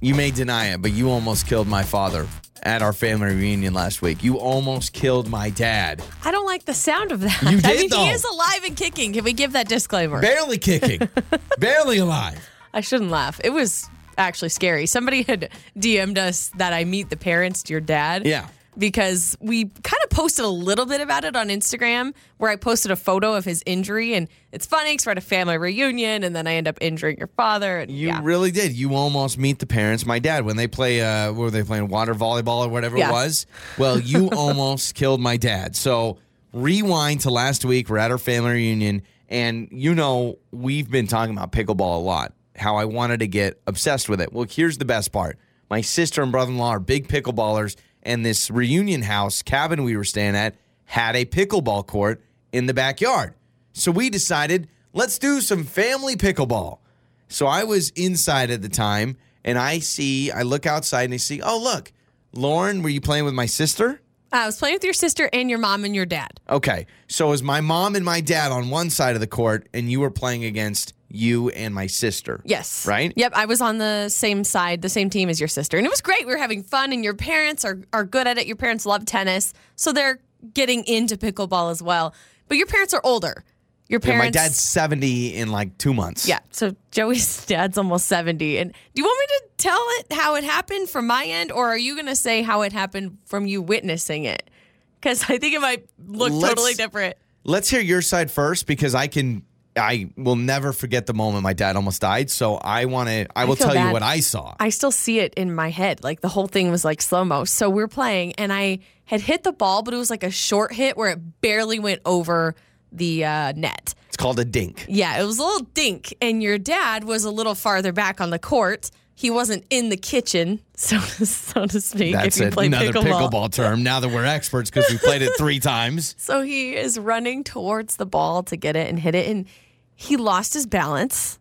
Speaker 2: you may deny it, but you almost killed my father at our family reunion last week. You almost killed my dad.
Speaker 3: I don't like the sound of that.
Speaker 2: You
Speaker 3: I
Speaker 2: did,
Speaker 3: mean,
Speaker 2: though.
Speaker 3: he is alive and kicking. Can we give that disclaimer?
Speaker 2: Barely kicking, barely alive.
Speaker 3: I shouldn't laugh. It was actually scary. Somebody had DM'd us that I meet the parents to your dad.
Speaker 2: Yeah.
Speaker 3: Because we kind of posted a little bit about it on Instagram where I posted a photo of his injury. And it's funny because we're at a family reunion and then I end up injuring your father. And
Speaker 2: You
Speaker 3: yeah.
Speaker 2: really did. You almost meet the parents. My dad, when they play, uh, what were they playing? Water volleyball or whatever
Speaker 3: Yeah.
Speaker 2: it was. Well, you almost killed my dad. So rewind to last week. We're at our family reunion, and you know we've been talking about pickleball a lot. How I wanted to get obsessed with it. Well, here's the best part. My sister and brother-in-law are big pickleballers, and this reunion house cabin we were staying at had a pickleball court in the backyard. So we decided let's do some family pickleball. So I was inside at the time and I see, I look outside and I see, oh, look, Lauren, were you playing with my sister?
Speaker 3: I was playing with your sister and your mom and your dad.
Speaker 2: Okay. So it was my mom and my dad on one side of the court and you were playing against you and my sister.
Speaker 3: Yes.
Speaker 2: Right?
Speaker 3: Yep. I was on the same side, the same team as your sister. And it was great. We were having fun, and your parents are, are good at it. Your parents love tennis. So they're getting into pickleball as well. But your parents are older. Your
Speaker 2: Yeah,
Speaker 3: parents.
Speaker 2: my dad's 70 in like two months.
Speaker 3: Yeah. So Joey's dad's almost 70. And do you want me to tell it how it happened from my end, or are you going to say how it happened from you witnessing it? Because I think it might look
Speaker 2: Let's-
Speaker 3: totally different.
Speaker 2: Let's hear your side first because I can. I will never forget the moment my dad almost died. So I want to. I will
Speaker 3: feel
Speaker 2: tell you what I saw.
Speaker 3: I still see it in my head. Like the whole thing was like slow mo. So we're playing, and I had hit the ball, but it was like a short hit where it barely went over the uh, net.
Speaker 2: It's called a dink.
Speaker 3: Yeah, it was a little dink, and your dad was a little farther back on the court. He wasn't in the kitchen, so so to speak.
Speaker 2: That's
Speaker 3: if you
Speaker 2: it. Another
Speaker 3: pickleball.
Speaker 2: pickleball term. Now that we're experts because we played it three times.
Speaker 3: So he is running towards the ball to get it and hit it, and he lost his balance,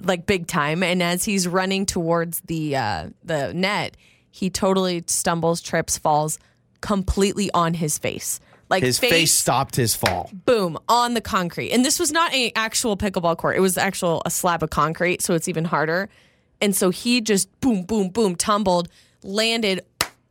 Speaker 3: like big time. And as he's running towards the uh, the net, he totally stumbles, trips, falls completely on his face. Like
Speaker 2: His face, stopped his fall.
Speaker 3: boom on the concrete. And this was not a actual pickleball court. It was actual a slab of concrete, so it's even harder. And so he just boom, boom, boom, tumbled, landed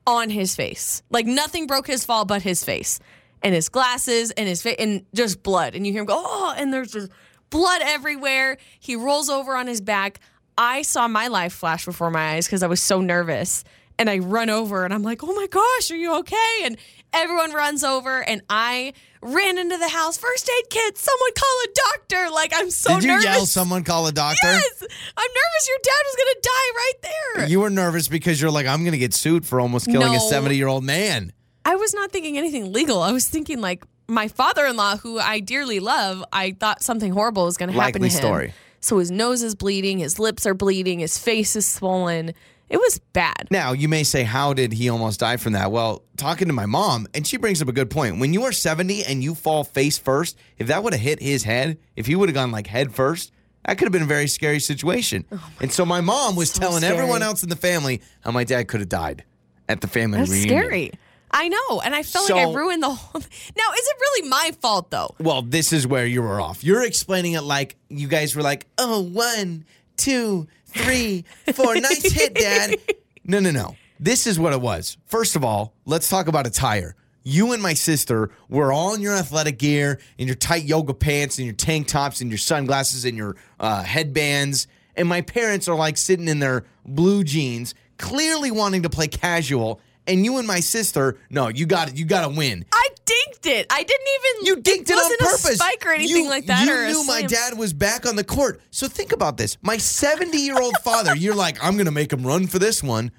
Speaker 3: on his face. Like nothing broke his fall but his face and his glasses and his face and just blood. And you hear him go, oh, and there's just blood everywhere. He rolls over on his back. I saw my life flash before my eyes because I was so nervous. And I run over and I'm like, oh my gosh, are you okay? And everyone runs over and I ran into the house. First aid kit, someone call a doctor. Like I'm so nervous.
Speaker 2: Did you
Speaker 3: nervous.
Speaker 2: yell someone call a doctor?
Speaker 3: Yes, I'm nervous. Your dad was gonna die right there.
Speaker 2: You were nervous because you're like, I'm going to get sued for almost killing a 70 year old man.
Speaker 3: I was not thinking anything legal. I was thinking like my father-in-law, who I dearly love. I thought something horrible was going to happen
Speaker 2: Likely
Speaker 3: to him.
Speaker 2: story.
Speaker 3: So his nose is bleeding, his lips are bleeding, his face is swollen. It was bad.
Speaker 2: Now, you may say, How did he almost die from that? Well, talking to my mom, and she brings up a good point. When you are 70 and you fall face first, if that would have hit his head, if he would have gone like head first, that could have been a very scary situation. Oh and so my mom was
Speaker 3: So
Speaker 2: telling
Speaker 3: scary.
Speaker 2: everyone else in the family how my dad could have died at the family
Speaker 3: That's
Speaker 2: reunion.
Speaker 3: scary. I know, and I felt like I ruined the whole. Now, is it really my fault though?
Speaker 2: Well, this is where you were off. You're explaining it like you guys were like, oh, one, two, three, four. nice hit, Dad. No, no, no. This is what it was. First of all, let's talk about attire. You and my sister were all in your athletic gear, in your tight yoga pants, and your tank tops, and your sunglasses, and your uh, headbands. And my parents are like sitting in their blue jeans, clearly wanting to play casual. And you and my sister, no, you got it. You got to win.
Speaker 3: I dinked it. I didn't even.
Speaker 2: You dinked it,
Speaker 3: wasn't
Speaker 2: on
Speaker 3: a
Speaker 2: purpose.
Speaker 3: spike or anything
Speaker 2: You-
Speaker 3: like that.
Speaker 2: You
Speaker 3: or a
Speaker 2: knew my dad was back on the court. So think about this. My 70 year old father, you're like, I'm going to make him run for this one.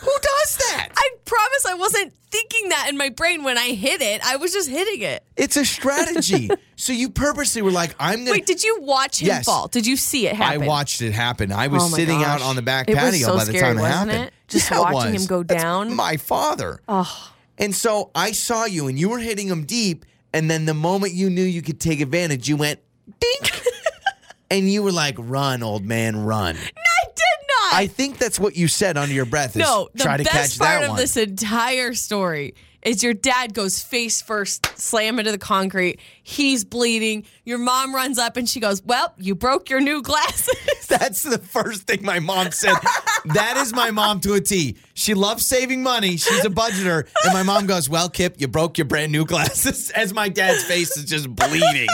Speaker 2: Who does that?
Speaker 3: I promise I wasn't thinking that in my brain when I hit it. I was just hitting it.
Speaker 2: it's a strategy. so you purposely were like, I'm going to.
Speaker 3: Wait, did you watch him
Speaker 2: Yes.
Speaker 3: fall? Did you see it happen?
Speaker 2: I watched it happen. I was
Speaker 3: Oh my
Speaker 2: sitting out
Speaker 3: gosh.
Speaker 2: on the back
Speaker 3: It was
Speaker 2: patio
Speaker 3: so
Speaker 2: by the
Speaker 3: scary,
Speaker 2: time it
Speaker 3: wasn't
Speaker 2: happened.
Speaker 3: it? Just
Speaker 2: Yeah, it
Speaker 3: watching
Speaker 2: was.
Speaker 3: him go
Speaker 2: That's
Speaker 3: down.
Speaker 2: my father.
Speaker 3: Oh,
Speaker 2: And so I saw you and you were hitting him deep. And then the moment you knew you could take advantage, you went dink. and you were like, run, old man, run.
Speaker 3: Not.
Speaker 2: I think that's what you said under your breath. Is
Speaker 3: no, the
Speaker 2: try to
Speaker 3: best
Speaker 2: catch
Speaker 3: part
Speaker 2: that
Speaker 3: of
Speaker 2: one.
Speaker 3: this entire story is your dad goes face first, slam into the concrete. He's bleeding. Your mom runs up and she goes, "Well, you broke your new glasses."
Speaker 2: That's the first thing my mom said. that is my mom to a T. She loves saving money. She's a budgeter. And my mom goes, Well, Kip, you broke your brand new glasses as my dad's face is just bleeding.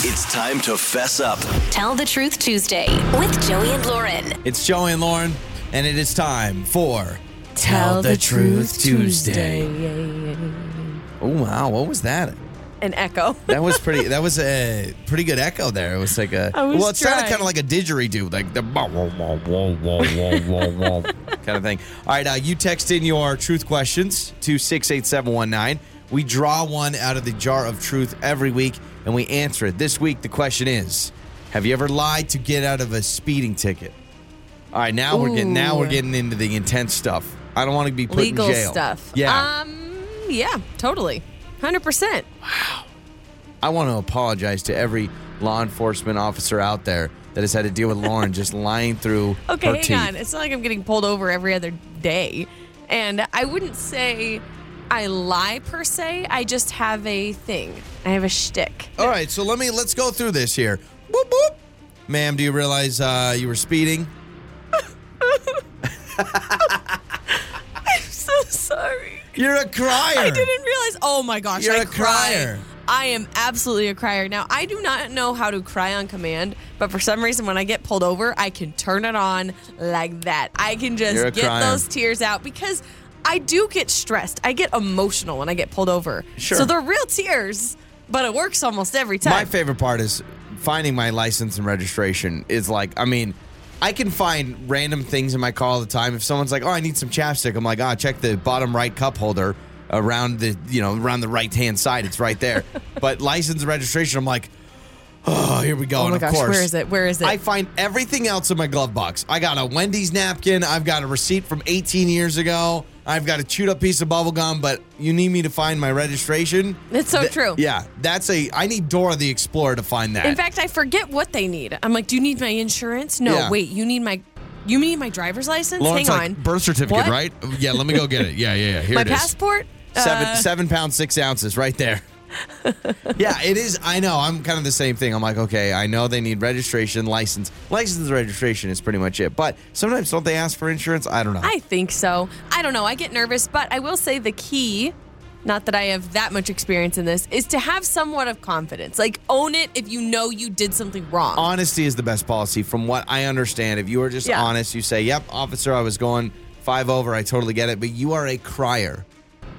Speaker 6: It's time to fess up.
Speaker 1: Tell the Truth Tuesday with Joey and Lauren.
Speaker 2: It's Joey and Lauren, and it is time for
Speaker 3: Tell
Speaker 2: the Truth Tuesday. Oh, wow. What was that?
Speaker 3: An echo.
Speaker 2: That was pretty. That was a pretty good echo there. It was like a.
Speaker 3: I was
Speaker 2: well, it sounded kind of like a didgeridoo, like the kind of thing. All right, uh, you text in your truth questions to six eight seven one nine. We draw one out of the jar of truth every week, and we answer it. This week, the question is: Have you ever lied to get out of a speeding ticket? All right, now we're getting now we're getting into the intense stuff. I don't want to be put
Speaker 3: Legal
Speaker 2: in jail.
Speaker 3: stuff.
Speaker 2: Yeah.
Speaker 3: Um. Yeah. Totally. Hundred percent. Wow.
Speaker 2: I want to apologize to every law enforcement officer out there that has had to deal with Lauren just lying through
Speaker 3: Okay, hang
Speaker 2: teeth.
Speaker 3: on. It's not like I'm getting pulled over every other day. And I wouldn't say I lie per se. I just have a thing. I have a shtick.
Speaker 2: All right, so let me let's go through this here. Boop boop. Ma'am, do you realize uh, you were speeding?
Speaker 3: I'm so sorry.
Speaker 2: You're a crier.
Speaker 3: I didn't realize. Oh my gosh,
Speaker 2: You're
Speaker 3: I
Speaker 2: a
Speaker 3: cry.
Speaker 2: crier.
Speaker 3: I am absolutely a crier. Now, I do not know how to cry on command, but for some reason, when I get pulled over, I can turn it on like that. I can just
Speaker 2: You're a
Speaker 3: get
Speaker 2: crier.
Speaker 3: those tears out because I do get stressed. I get emotional when I get pulled over.
Speaker 2: Sure.
Speaker 3: So they're real tears, but it works almost every time.
Speaker 2: My favorite part is finding my license and registration is like, I mean, I can find random things in my car all the time. If someone's like, "Oh, I need some chapstick," I'm like, "Ah, check the bottom right cup holder around the, you know, around the right hand side. It's right there." but license and registration, I'm like, "Oh, here we go."
Speaker 3: oh
Speaker 2: and
Speaker 3: my
Speaker 2: of
Speaker 3: gosh,
Speaker 2: course,
Speaker 3: where is it? Where is it?
Speaker 2: I find everything else in my glove box. I got a Wendy's napkin. I've got a receipt from 18 years ago. I've got a chewed up piece of bubble gum, but you need me to find my registration.
Speaker 3: It's so
Speaker 2: Th-
Speaker 3: true.
Speaker 2: Yeah, that's a. I need Dora the Explorer to find that.
Speaker 3: In fact, I forget what they need. I'm like, do you need my insurance? No,
Speaker 2: Yeah.
Speaker 3: wait, you need my you need my driver's license?
Speaker 2: Lauren's
Speaker 3: Hang
Speaker 2: like,
Speaker 3: on.
Speaker 2: birth certificate,
Speaker 3: What?
Speaker 2: right? Yeah, let me go get it. Yeah, yeah, yeah. Here
Speaker 3: my
Speaker 2: it is.
Speaker 3: passport?
Speaker 2: Seven
Speaker 3: Uh,
Speaker 2: seven pounds six ounces, right there. yeah, it is. I know. I'm kind of the same thing. I'm like, okay, I know they need registration, license, license, registration is pretty much it. But sometimes don't they ask for insurance? I don't know.
Speaker 3: I think so. I don't know. I get nervous, but I will say the key, not that I have that much experience in this, is to have somewhat of confidence. Like own it if you know you did something wrong.
Speaker 2: Honesty is the best policy, from what I understand. If you are just
Speaker 3: Yeah.
Speaker 2: honest, you say, "Yep, officer, I was going five over. I totally get it." But you are a crier.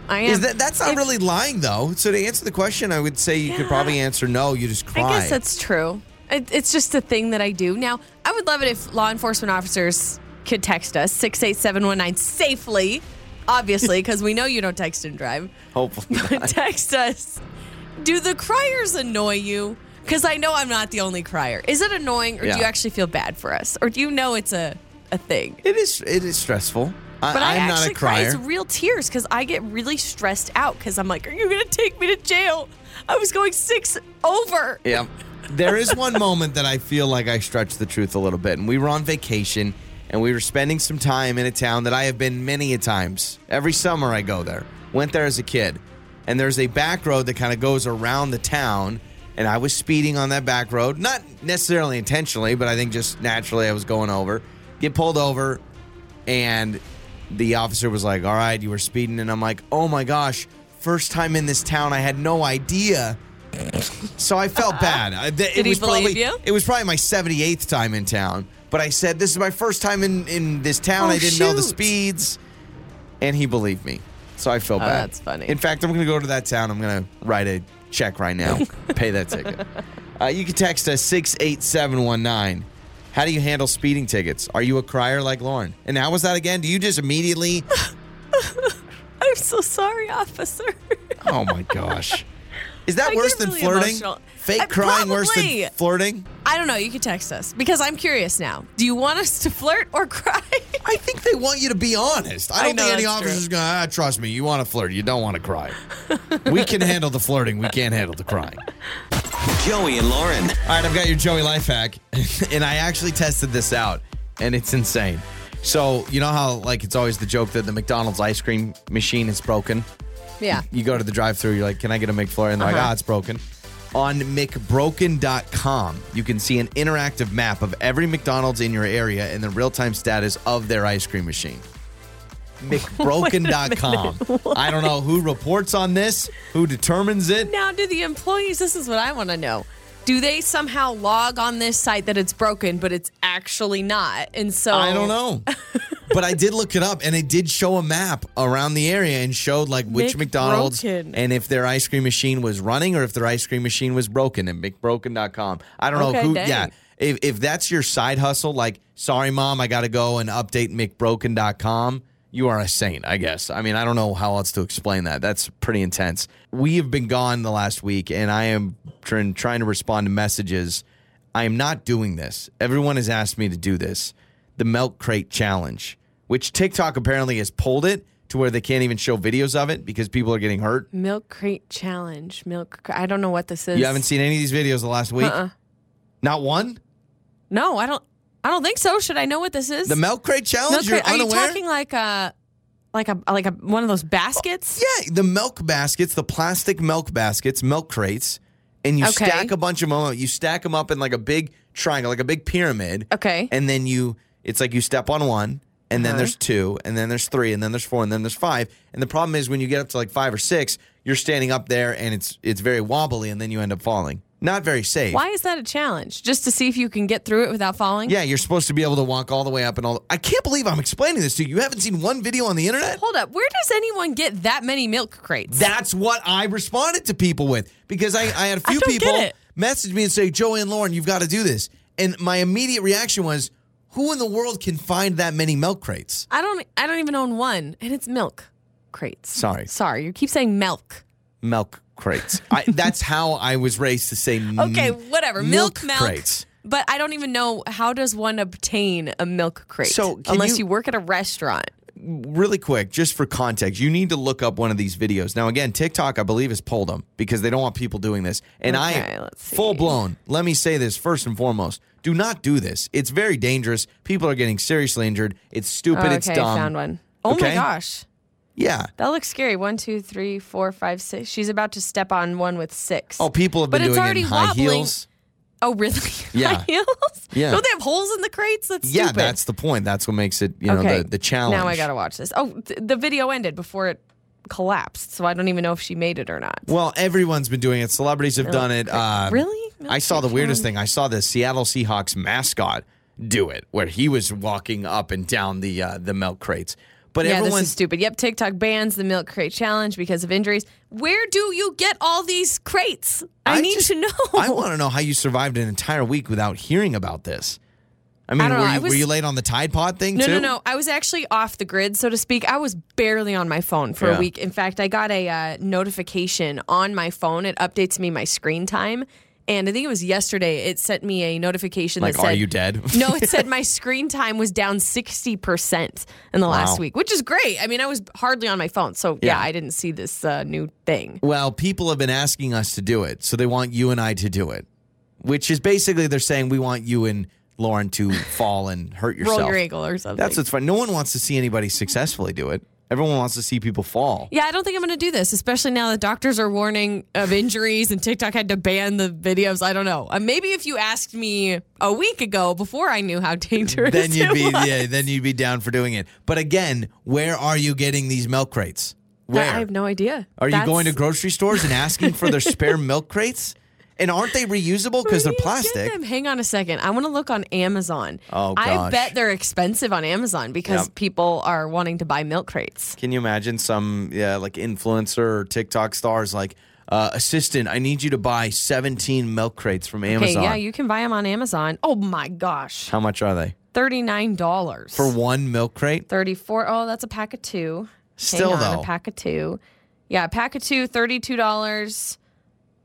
Speaker 3: I am.
Speaker 2: Is that that's not
Speaker 3: If-
Speaker 2: really lying though? So to answer the question, I would say you could probably answer no. You just cry.
Speaker 3: I guess that's true. It, it's just a thing that I do. Now, I would love it if law enforcement officers could text us 68719 safely, obviously, because we know you don't text and drive.
Speaker 2: Hopefully.
Speaker 3: Text us. Do the criers annoy you? Because I know I'm not the only crier. Is it annoying, or
Speaker 2: Yeah.
Speaker 3: do you actually feel bad for us, or do you know it's a a thing?
Speaker 2: It is. It is stressful. I,
Speaker 3: But I
Speaker 2: I'm not
Speaker 3: actually
Speaker 2: a
Speaker 3: cry. It's real tears because I get really stressed out because I'm like, "Are you gonna take me to jail? I was going six over."
Speaker 2: Yeah. There is one moment that I feel like I stretched the truth a little bit. And we were on vacation and we were spending some time in a town that I have been many a times. Every summer I go there. Went there as a kid. And there's a back road that kind of goes around the town. And I was speeding on that back road. Not necessarily intentionally, but I think just naturally I was going over. Get pulled over. And the officer was like, All right, you were speeding. And I'm like, Oh my gosh, first time in this town. I had no idea. So I felt bad. I, th-
Speaker 3: Did
Speaker 2: it
Speaker 3: he
Speaker 2: was
Speaker 3: believe
Speaker 2: probably,
Speaker 3: you?
Speaker 2: It was probably my 78th time in town. But I said, This is my first time in, in this town.
Speaker 3: Oh,
Speaker 2: I didn't know the speeds. and he believed me. So I feel bad.
Speaker 3: Oh, that's funny.
Speaker 2: In fact, I'm going to go to that town. I'm going to write a check right now, pay that ticket. Uh, you can text us 68719. How do you handle speeding tickets? Are you a crier like Lauren? And how was that again? Do you just immediately?
Speaker 3: I'm so sorry, officer.
Speaker 2: Oh my gosh. Is that
Speaker 3: I
Speaker 2: worse than
Speaker 3: really
Speaker 2: flirting?
Speaker 3: emotional.
Speaker 2: Fake
Speaker 3: Uh,
Speaker 2: crying worse than flirting?
Speaker 3: I don't know. You can text us because I'm curious now. Do you want us to flirt or cry?
Speaker 2: I think they want you to be honest. I
Speaker 3: I
Speaker 2: don't
Speaker 3: know,
Speaker 2: think any
Speaker 3: that's true.
Speaker 2: officer's going to, ah, trust me, you want to flirt. You don't want to cry. we can handle the flirting. We can't handle the crying.
Speaker 6: Joey and Lauren.
Speaker 2: All right, I've got your Joey life hack, and I actually tested this out, and it's insane. So, you know how, like, it's always the joke that the McDonald's ice cream machine is broken?
Speaker 3: Yeah.
Speaker 2: You go to the drive through, you're like, can I get a McFlurry? And they're like,
Speaker 3: Uh-huh.
Speaker 2: ah, it's broken. On McBroken.com, you can see an interactive map of every McDonald's in your area and the real time status of their ice cream machine. McBroken.com. I don't know who reports on this, who determines it.
Speaker 3: Now, do the employees, this is what I want to know. Do they somehow log on this site that it's broken, but it's actually not? And so
Speaker 2: I don't know. but I did look it up and it did show a map around the area and showed like which McDonald's
Speaker 3: McBroken.
Speaker 2: and if their ice cream machine was running or if their ice cream machine was broken at McBroken.com. I don't know who
Speaker 3: dang.
Speaker 2: yeah. If if that's your side hustle, like, sorry mom, I gotta go and update McBroken.com, you are a saint, I guess. I mean, I don't know how else to explain that. That's pretty intense. We have been gone the last week and I am trying trying to respond to messages. I am not doing this. Everyone has asked me to do this. The milk crate challenge, which TikTok apparently has pulled it to where they can't even show videos of it because people are getting hurt.
Speaker 3: Milk crate challenge. Milk. cr- I don't know what this is.
Speaker 2: You haven't seen any of these videos the last week?
Speaker 3: Uh-uh.
Speaker 2: Not one?
Speaker 3: No, I don't. I don't think so. Should I know what this is?
Speaker 2: The milk crate challenge?
Speaker 3: Milk crate.
Speaker 2: You're
Speaker 3: Are you talking like a, like a, like a one of those baskets?
Speaker 2: Yeah, the milk baskets, the plastic milk baskets, milk crates, and you
Speaker 3: Okay.
Speaker 2: stack a bunch of them. up. You stack them up in like a big triangle, like a big pyramid.
Speaker 3: Okay.
Speaker 2: And then you, it's like you step on one, and then
Speaker 3: Uh-huh.
Speaker 2: there's two, and then there's three, and then there's four, and then there's five. And the problem is when you get up to like five or six, you're standing up there, and it's it's very wobbly, and then you end up falling. Not very safe.
Speaker 3: Why is that a challenge? Just to see if you can get through it without falling?
Speaker 2: Yeah, you're supposed to be able to walk all the way up and all. I can't believe I'm explaining this to you. You haven't seen one video on the internet.
Speaker 3: Hold up. Where does anyone get that many milk crates?
Speaker 2: That's what I responded to people with because I, I had a few people message me and say, Joey and Lauren, you've got to do this. And my immediate reaction was, who in the world can find that many milk crates?
Speaker 3: I don't. I don't even own one, and it's milk crates.
Speaker 2: Sorry.
Speaker 3: Sorry. You keep saying milk.
Speaker 2: Milk crates. I, that's how I was raised to say m-
Speaker 3: Okay, whatever. Milk, milk.
Speaker 2: crates.
Speaker 3: But I don't even know how does one obtain a milk crate
Speaker 2: So, can
Speaker 3: unless
Speaker 2: you-
Speaker 3: you work at a restaurant.
Speaker 2: Really quick, just for context, you need to look up one of these videos. Now, again, TikTok, I believe, has pulled them because they don't want people doing this. And
Speaker 3: Okay,
Speaker 2: I,
Speaker 3: let's see.
Speaker 2: full blown, let me say this first and foremost do not do this. It's very dangerous. People are getting seriously injured. It's stupid. It's
Speaker 3: okay,
Speaker 2: dumb.
Speaker 3: found one. Oh
Speaker 2: Okay?
Speaker 3: my gosh.
Speaker 2: Yeah.
Speaker 3: That looks scary. One, two, three, four, five, six. She's about to step on one with six.
Speaker 2: Oh, people have been
Speaker 3: But it's
Speaker 2: doing it
Speaker 3: already
Speaker 2: in high
Speaker 3: wobbling.
Speaker 2: heels.
Speaker 3: Oh, really?
Speaker 2: Yeah.
Speaker 3: High heels?
Speaker 2: Yeah.
Speaker 3: Don't they have holes in the crates? That's
Speaker 2: Yeah, that's the point. That's what makes it, you know, the, the challenge.
Speaker 3: Now I gotta watch this. Oh, th- the video ended before it collapsed, so I don't even know if she made it or not.
Speaker 2: Well, everyone's been doing it. Celebrities have done it. Uh,
Speaker 3: Really?
Speaker 2: I saw the weirdest thing. I saw the Seattle Seahawks mascot do it, where he was walking up and down the uh, the milk crates. But
Speaker 3: yeah,
Speaker 2: everyone,
Speaker 3: this is stupid. Yep, TikTok bans the milk crate challenge because of injuries. Where do you get all these crates? I, need
Speaker 2: just-
Speaker 3: to know.
Speaker 2: I want to know how you survived an entire week without hearing about this. I mean,
Speaker 3: know.
Speaker 2: were,
Speaker 3: I
Speaker 2: you, were you late on the Tide Pod thing
Speaker 3: No,
Speaker 2: too?
Speaker 3: no, no. I was actually off the grid, so to speak. I was barely on my phone for
Speaker 2: Yeah.
Speaker 3: a week. In fact, I got a uh, notification on my phone. It updates me my screen time. And I think it was yesterday, it sent me a notification
Speaker 2: Like,
Speaker 3: that said,
Speaker 2: are you dead?
Speaker 3: no, it said my screen time was down 60% in the last week, which is great. I mean, I was hardly on my phone. So, yeah,
Speaker 2: Yeah.
Speaker 3: I didn't see this uh, new thing.
Speaker 2: Well, people have been asking us to do it, so they want you and I to do it, which is basically they're saying we want you and Lauren to fall and hurt yourself.
Speaker 3: Roll your ankle or something.
Speaker 2: That's what's fun. No one wants to see anybody successfully do it. Everyone wants to see people fall.
Speaker 3: Yeah, I don't think I'm going to do this, especially now that doctors are warning of injuries and TikTok had to ban the videos. I don't know. Uh, maybe if you asked me a week ago before I knew how dangerous
Speaker 2: Then you'd
Speaker 3: it
Speaker 2: be
Speaker 3: was.
Speaker 2: yeah, then you'd be down for doing it. But again, where are you getting these milk crates? Where
Speaker 3: I have no idea.
Speaker 2: are you going to grocery stores and asking for their spare milk crates? And aren't they reusable because they're plastic?
Speaker 3: them? Hang on a second. I want to look on Amazon.
Speaker 2: Oh,
Speaker 3: I bet they're expensive on Amazon because
Speaker 2: Yep.
Speaker 3: people are wanting to buy milk crates.
Speaker 2: Can you imagine some yeah like influencer or TikTok stars like uh, assistant? I need you to buy 17 milk crates from Amazon.
Speaker 3: Okay, yeah, you can buy them on Amazon. Oh my gosh.
Speaker 2: How much are they
Speaker 3: $39.
Speaker 2: for one milk crate?
Speaker 3: 34 Oh, that's a pack of two.
Speaker 2: Still
Speaker 3: Hang on,
Speaker 2: though,
Speaker 3: a pack of two. Yeah, a pack of two, $32,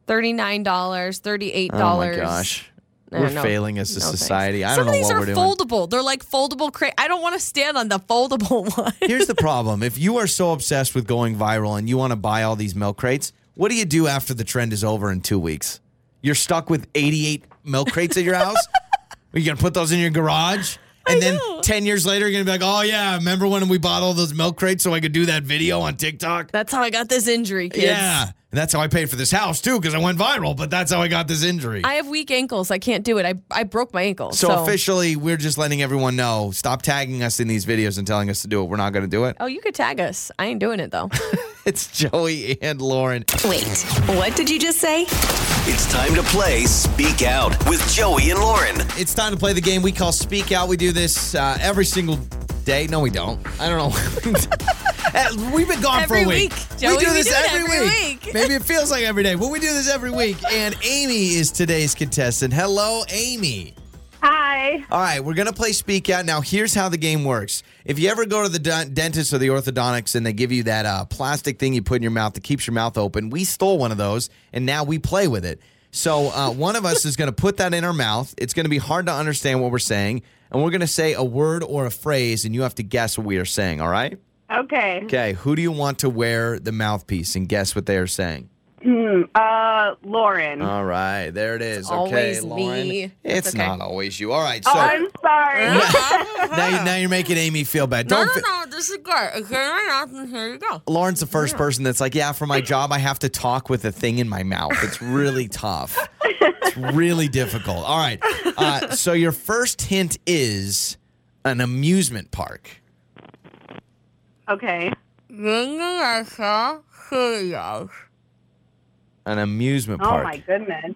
Speaker 3: $39, $38.
Speaker 2: oh my gosh,
Speaker 3: No,
Speaker 2: we're
Speaker 3: no.
Speaker 2: failing as a
Speaker 3: No, thanks.
Speaker 2: society. I
Speaker 3: Some
Speaker 2: don't know
Speaker 3: of these
Speaker 2: what
Speaker 3: are
Speaker 2: we're doing.
Speaker 3: foldable. They're like foldable crate. I don't want to stand on the foldable one.
Speaker 2: Here's the problem: if you are so obsessed with going viral and you want to buy all these milk crates, what do you do after the trend is over in two weeks? You're stuck with 88 milk crates at your house. Are you gonna put those in your garage? And then
Speaker 3: know.
Speaker 2: 10 years later, you're gonna be like, oh yeah, remember when we bought all those milk crates so I could do that video on TikTok?
Speaker 3: That's how I got this injury, kids.
Speaker 2: Yeah. And that's how I paid for this house too, because I went viral, but that's how I got this injury.
Speaker 3: I have weak ankles. I can't do it. I, I broke my ankle.
Speaker 2: so,
Speaker 3: So,
Speaker 2: officially, we're just letting everyone know stop tagging us in these videos and telling us to do it. We're not gonna do it.
Speaker 3: Oh, you could tag us. I ain't doing it though.
Speaker 2: It's Joey and Lauren.
Speaker 1: Wait, what did you just say?
Speaker 6: It's time to play Speak Out with Joey and Lauren.
Speaker 2: It's time to play the game we call Speak Out. We do this uh, every single day. No, we don't. I don't know. Uh, We've been gone for a week.
Speaker 3: week, Joey,
Speaker 2: we do
Speaker 3: we
Speaker 2: this
Speaker 3: do
Speaker 2: every,
Speaker 3: every
Speaker 2: week.
Speaker 3: week.
Speaker 2: Maybe it feels like every day, but we do this every week. And Amy is today's contestant. Hello, Amy.
Speaker 7: Hi.
Speaker 2: All right, we're going to play Speak Out. Now, here's how the game works. If you ever go to the dent- dentist or the orthodontics and they give you that uh, plastic thing you put in your mouth that keeps your mouth open, we stole one of those and now we play with it. So, uh, one of us is going to put that in our mouth. It's going to be hard to understand what we're saying. And we're going to say a word or a phrase, and you have to guess what we are saying, all right?
Speaker 7: Okay.
Speaker 2: Okay, who do you want to wear the mouthpiece and guess what they are saying?
Speaker 7: Uh, Lauren.
Speaker 2: All right, there it is. okay,
Speaker 3: always
Speaker 2: Lauren.
Speaker 3: me.
Speaker 2: It's
Speaker 3: That's okay.
Speaker 2: not always you. All right, so
Speaker 7: oh, I'm sorry.
Speaker 2: now, you, now you're making Amy feel bad.
Speaker 3: no,
Speaker 2: Don't
Speaker 3: no,
Speaker 2: fi-
Speaker 3: no. This is good. Okay, here you go.
Speaker 2: Lauren's the first person that's like, yeah, for my job, I have to talk with a thing in my mouth. It's really tough. It's really difficult. All right. Uh, so your first hint is an amusement park.
Speaker 7: okay.
Speaker 2: An amusement
Speaker 7: Oh
Speaker 2: park.
Speaker 7: Oh my goodness.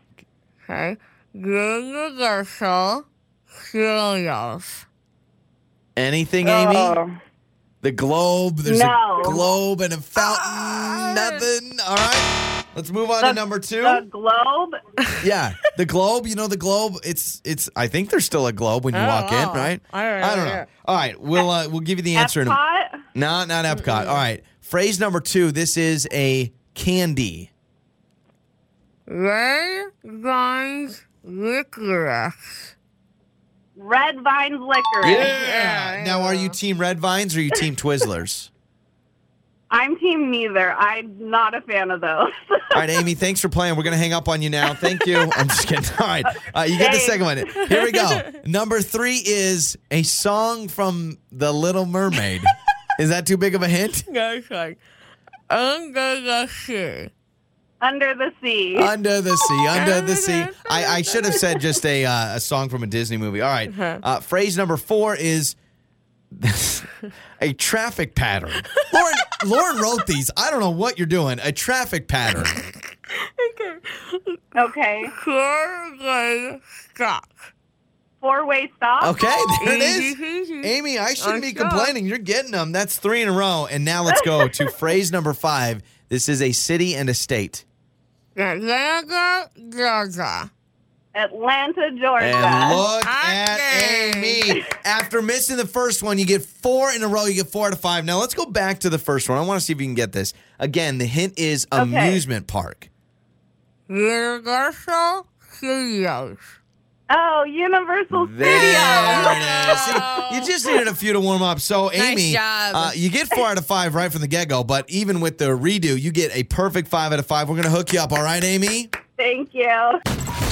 Speaker 7: Okay.
Speaker 2: Anything, Amy?
Speaker 7: Oh.
Speaker 2: The globe. There's
Speaker 7: No.
Speaker 2: a globe and a fountain. Nothing. All right. Let's move on to number two.
Speaker 7: The globe.
Speaker 2: Yeah, the globe. You know the globe. It's it's. I think there's still a globe when you walk in, right?
Speaker 3: I don't
Speaker 2: I don't
Speaker 3: know.
Speaker 2: know. All right, we'll uh, we'll give you the answer. In a,
Speaker 7: Epcot.
Speaker 2: no, not Epcot. All right. Phrase number two. This is a candy.
Speaker 3: Red vines licorice.
Speaker 7: Red Vines Liquor.
Speaker 2: Yeah. Now, are you Team Red Vines or are you Team Twizzlers?
Speaker 7: I'm team neither. I'm not a fan of those.
Speaker 2: All right, Amy. Thanks for playing. We're gonna hang up on you now. Thank you. I'm just kidding. All right, uh, you get the second one. Here we go. Number three is a song from The Little Mermaid. Is that too big of a hint?
Speaker 3: Under the sea.
Speaker 7: Under the sea.
Speaker 2: Under the sea, under the sea. I, I should have said just a uh, a song from a Disney movie. All right. Uh, phrase number four is a traffic pattern. Lauren, Lauren wrote these. I don't know what you're doing. A traffic pattern.
Speaker 7: okay.
Speaker 3: Four-way stop.
Speaker 7: Four way stop.
Speaker 2: Okay, there it is. Amy, I shouldn't be complaining. You're getting them. That's three in a row. And now let's go to phrase number five. This is a city and a state.
Speaker 3: Atlanta, Georgia.
Speaker 7: Atlanta, Georgia.
Speaker 2: And look at Amy. After missing the first one, you get four in a row. You get four out of five. Now let's go back to the first one. I want to see if you can get this. Again, the hint is amusement park.
Speaker 3: Universal Studios.
Speaker 7: Oh, Universal
Speaker 2: There
Speaker 7: Studios.
Speaker 2: it is. See, you just needed a few to warm up. So, Amy,
Speaker 3: job.
Speaker 2: Uh, you get four out of five right from the get go. But even with the redo, you get a perfect five out of five. We're going to hook you up. All right, Amy?
Speaker 7: Thank you.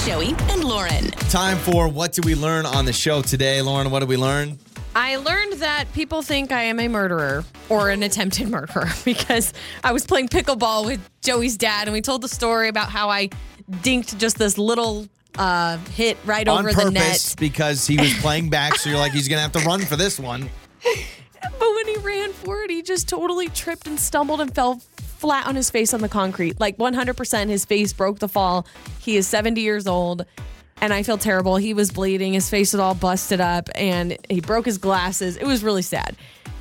Speaker 1: Joey and Lauren.
Speaker 2: Time for what did we learn on the show today? Lauren, what did we learn?
Speaker 3: I learned that people think I am a murderer or an attempted murderer because I was playing pickleball with Joey's dad and we told the story about how I dinked just this little uh, hit right
Speaker 2: on
Speaker 3: over
Speaker 2: purpose
Speaker 3: the net.
Speaker 2: because he was playing back. So you're like, he's going to have to run for this one.
Speaker 3: But when he ran for it, he just totally tripped and stumbled and fell flat on his face on the concrete. Like 100% his face broke the fall. He is 70 years old and I feel terrible. He was bleeding, his face was all busted up and he broke his glasses. It was really sad.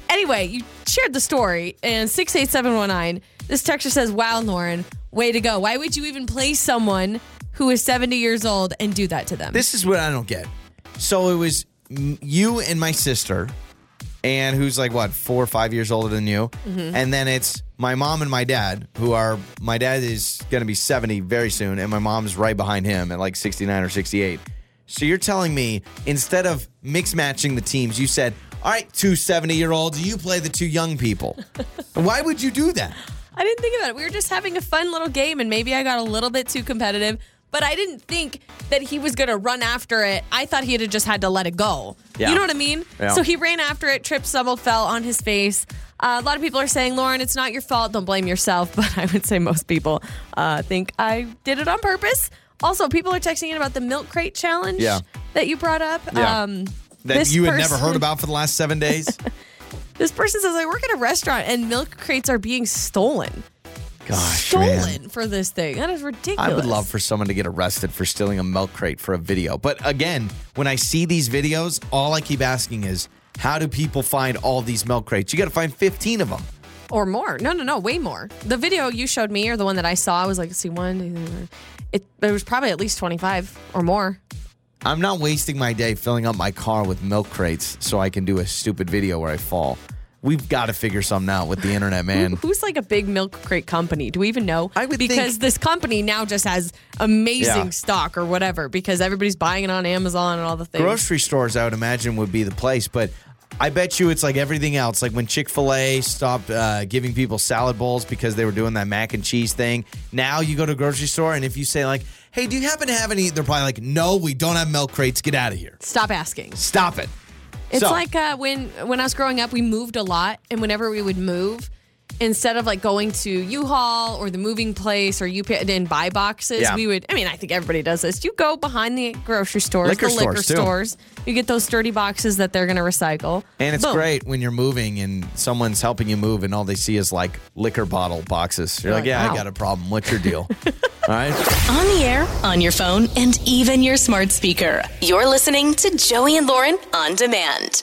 Speaker 3: Anyway, you shared the story and 68719 this texture says, "Wow, Lauren, way to go. Why would you even play someone who is 70 years old and do that to them?"
Speaker 2: This is what I don't get. So it was you and my sister, and who's like what four or five years older than you, mm-hmm. and then it's my mom and my dad, who are my dad is going to be seventy very soon, and my mom's right behind him at like sixty nine or sixty eight. So you're telling me instead of mix matching the teams, you said, "All right, two 70 year olds, you play the two young people." Why would you do that?
Speaker 3: I didn't think about it. We were just having a fun little game, and maybe I got a little bit too competitive. But I didn't think that he was going to run after it. I thought he'd have just had to let it go.
Speaker 2: Yeah.
Speaker 3: You know what I mean?
Speaker 2: Yeah.
Speaker 3: So he ran after it, tripped, stumbled, fell on his face. Uh, a lot of people are saying, Lauren, it's not your fault. Don't blame yourself. But I would say most people uh, think I did it on purpose. Also, people are texting in about the milk crate challenge
Speaker 2: Yeah.
Speaker 3: that you brought up. Um,
Speaker 2: That you had never heard about for the last seven days?
Speaker 3: This person says, I work at a restaurant and milk crates are being stolen.
Speaker 2: Gosh,
Speaker 3: stolen
Speaker 2: man.
Speaker 3: for this thing. That is ridiculous.
Speaker 2: I would love for someone to get arrested for stealing a milk crate for a video. But again, when I see these videos, all I keep asking is, how do people find all these milk crates? You got to find 15 of them.
Speaker 3: or more. No, no, no, way more. The video you showed me or the one that I saw was like, see, one, two, three, it, there was probably at least 25 or more.
Speaker 2: I'm not wasting my day filling up my car with milk crates so I can do a stupid video where I fall. We've got to figure something out with the internet, man.
Speaker 3: Who- Who's like a big milk crate company? Do we even know?
Speaker 2: I would
Speaker 3: because
Speaker 2: think-
Speaker 3: this company now just has amazing
Speaker 2: Yeah.
Speaker 3: stock or whatever because everybody's buying it on Amazon and all the things.
Speaker 2: Grocery stores, I would imagine, would be the place, but I bet you it's like everything else. Like when Chick fil A stopped uh, giving people salad bowls because they were doing that mac and cheese thing. Now you go to a grocery store, and if you say, like, hey, do you happen to have any? They're probably like, no, we don't have milk crates. Get out of here.
Speaker 3: Stop asking.
Speaker 2: Stop it.
Speaker 3: It's
Speaker 2: So-
Speaker 3: like uh, when when I was growing up, we moved a lot, and whenever we would move, instead of like going to U-Haul or the moving place or UP and buy boxes,
Speaker 2: Yeah.
Speaker 3: we would. I mean, I think everybody does this. You go behind the grocery stores,
Speaker 2: Liquor
Speaker 3: the liquor
Speaker 2: stores, too.
Speaker 3: stores. You get those sturdy boxes that they're going to recycle,
Speaker 2: And it's
Speaker 3: Boom.
Speaker 2: great when you're moving and someone's helping you move, and all they see is like liquor bottle boxes. You're
Speaker 3: You're
Speaker 2: like,
Speaker 3: like,
Speaker 2: yeah,
Speaker 3: wow.
Speaker 2: I got a problem. What's your deal? all right.
Speaker 1: On the air, on your phone, and even your smart speaker. You're listening to Joey and Lauren on demand.